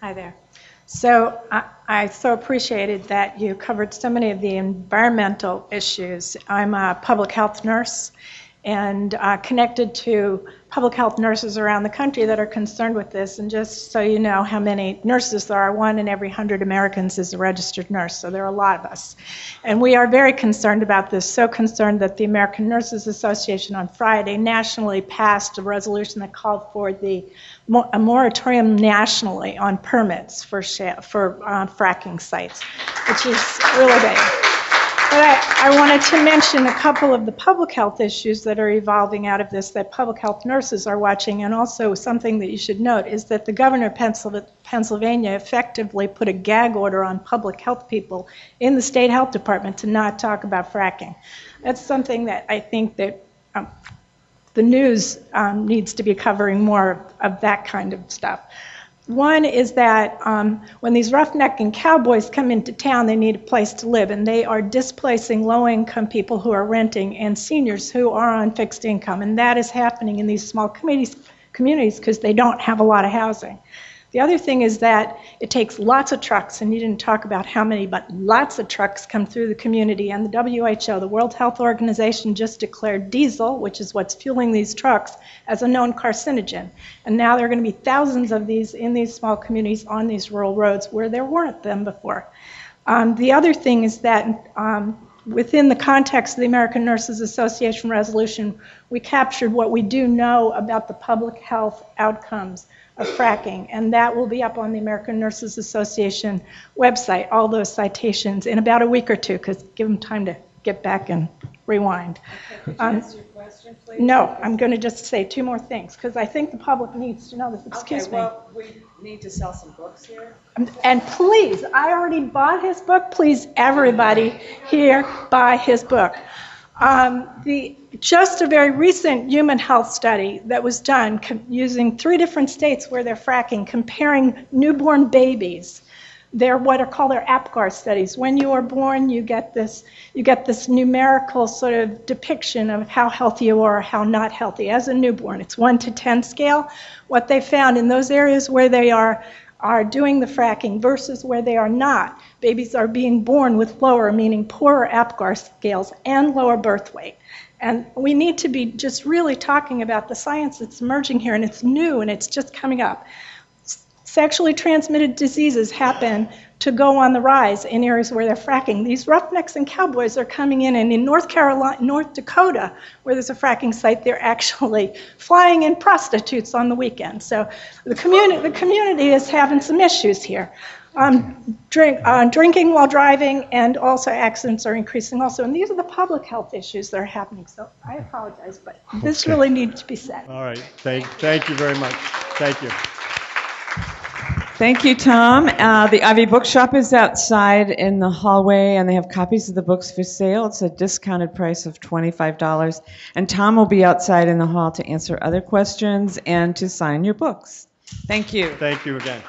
Hi there. So I, I so appreciated that you covered so many of the environmental issues. I'm a public health nurse and uh, connected to public health nurses around the country that are concerned with this. And just so you know how many nurses there are, one in every hundred Americans is a registered nurse, so there are a lot of us. And we are very concerned about this, so concerned that the American Nurses Association on Friday nationally passed a resolution that called for the a moratorium nationally on permits for for uh, fracking sites, which is really big. But I, wanted to mention a couple of the public health issues that are evolving out of this that public health nurses are watching, and also something that you should note is that the governor of Pennsylvania effectively put a gag order on public health people in the state health department to not talk about fracking. That's something that I think that um, the news um, needs to be covering more of that kind of stuff. One is that um, when these roughnecking cowboys come into town, they need a place to live, and they are displacing low income people who are renting and seniors who are on fixed income. And that is happening in these small communities because they don't have a lot of housing. The other thing is that it takes lots of trucks, and you didn't talk about how many, but lots of trucks come through the community. And the WHO, the World Health Organization, just declared diesel, which is what's fueling these trucks, as a known carcinogen. And now there are going to be thousands of these in these small communities on these rural roads where there weren't them before. Um, the other thing is that um, within the context of the American Nurses Association resolution, we captured what we do know about the public health outcomes of fracking, and that will be up on the American Nurses Association website, all those citations, in about a week or two, because give them time to get back and rewind. Okay, um, question, no, I'm going to just say two more things, because I think the public needs to know this. Excuse okay, well, me. we need to sell some books here. And please, I already bought his book. Please, everybody here, buy his book. Um, the, just a very recent human health study that was done com- using three different states where they're fracking, comparing newborn babies. They're what are called their APGAR studies. When you are born, you get this you get this numerical sort of depiction of how healthy you are, how not healthy as a newborn. It's one to ten scale. What they found in those areas where they are are doing the fracking versus where they are not. Babies are being born with lower, meaning poorer APGAR scales and lower birth weight. And we need to be just really talking about the science that's emerging here, and it's new and it's just coming up. Sexually transmitted diseases happen to go on the rise in areas where they're fracking. These roughnecks and cowboys are coming in, and in North Carolina, North Dakota, where there's a fracking site, they're actually flying in prostitutes on the weekend. So the community, the community is having some issues here. Um, drink, uh, drinking while driving and also accidents are increasing also. And these are the public health issues that are happening. So I apologize, but this okay. really needs to be said. All right. Thank, thank you very much. Thank you. Thank you, Tom. Uh, the Ivy Bookshop is outside in the hallway, and they have copies of the books for sale. It's a discounted price of $25. And Tom will be outside in the hall to answer other questions and to sign your books. Thank you. Thank you again.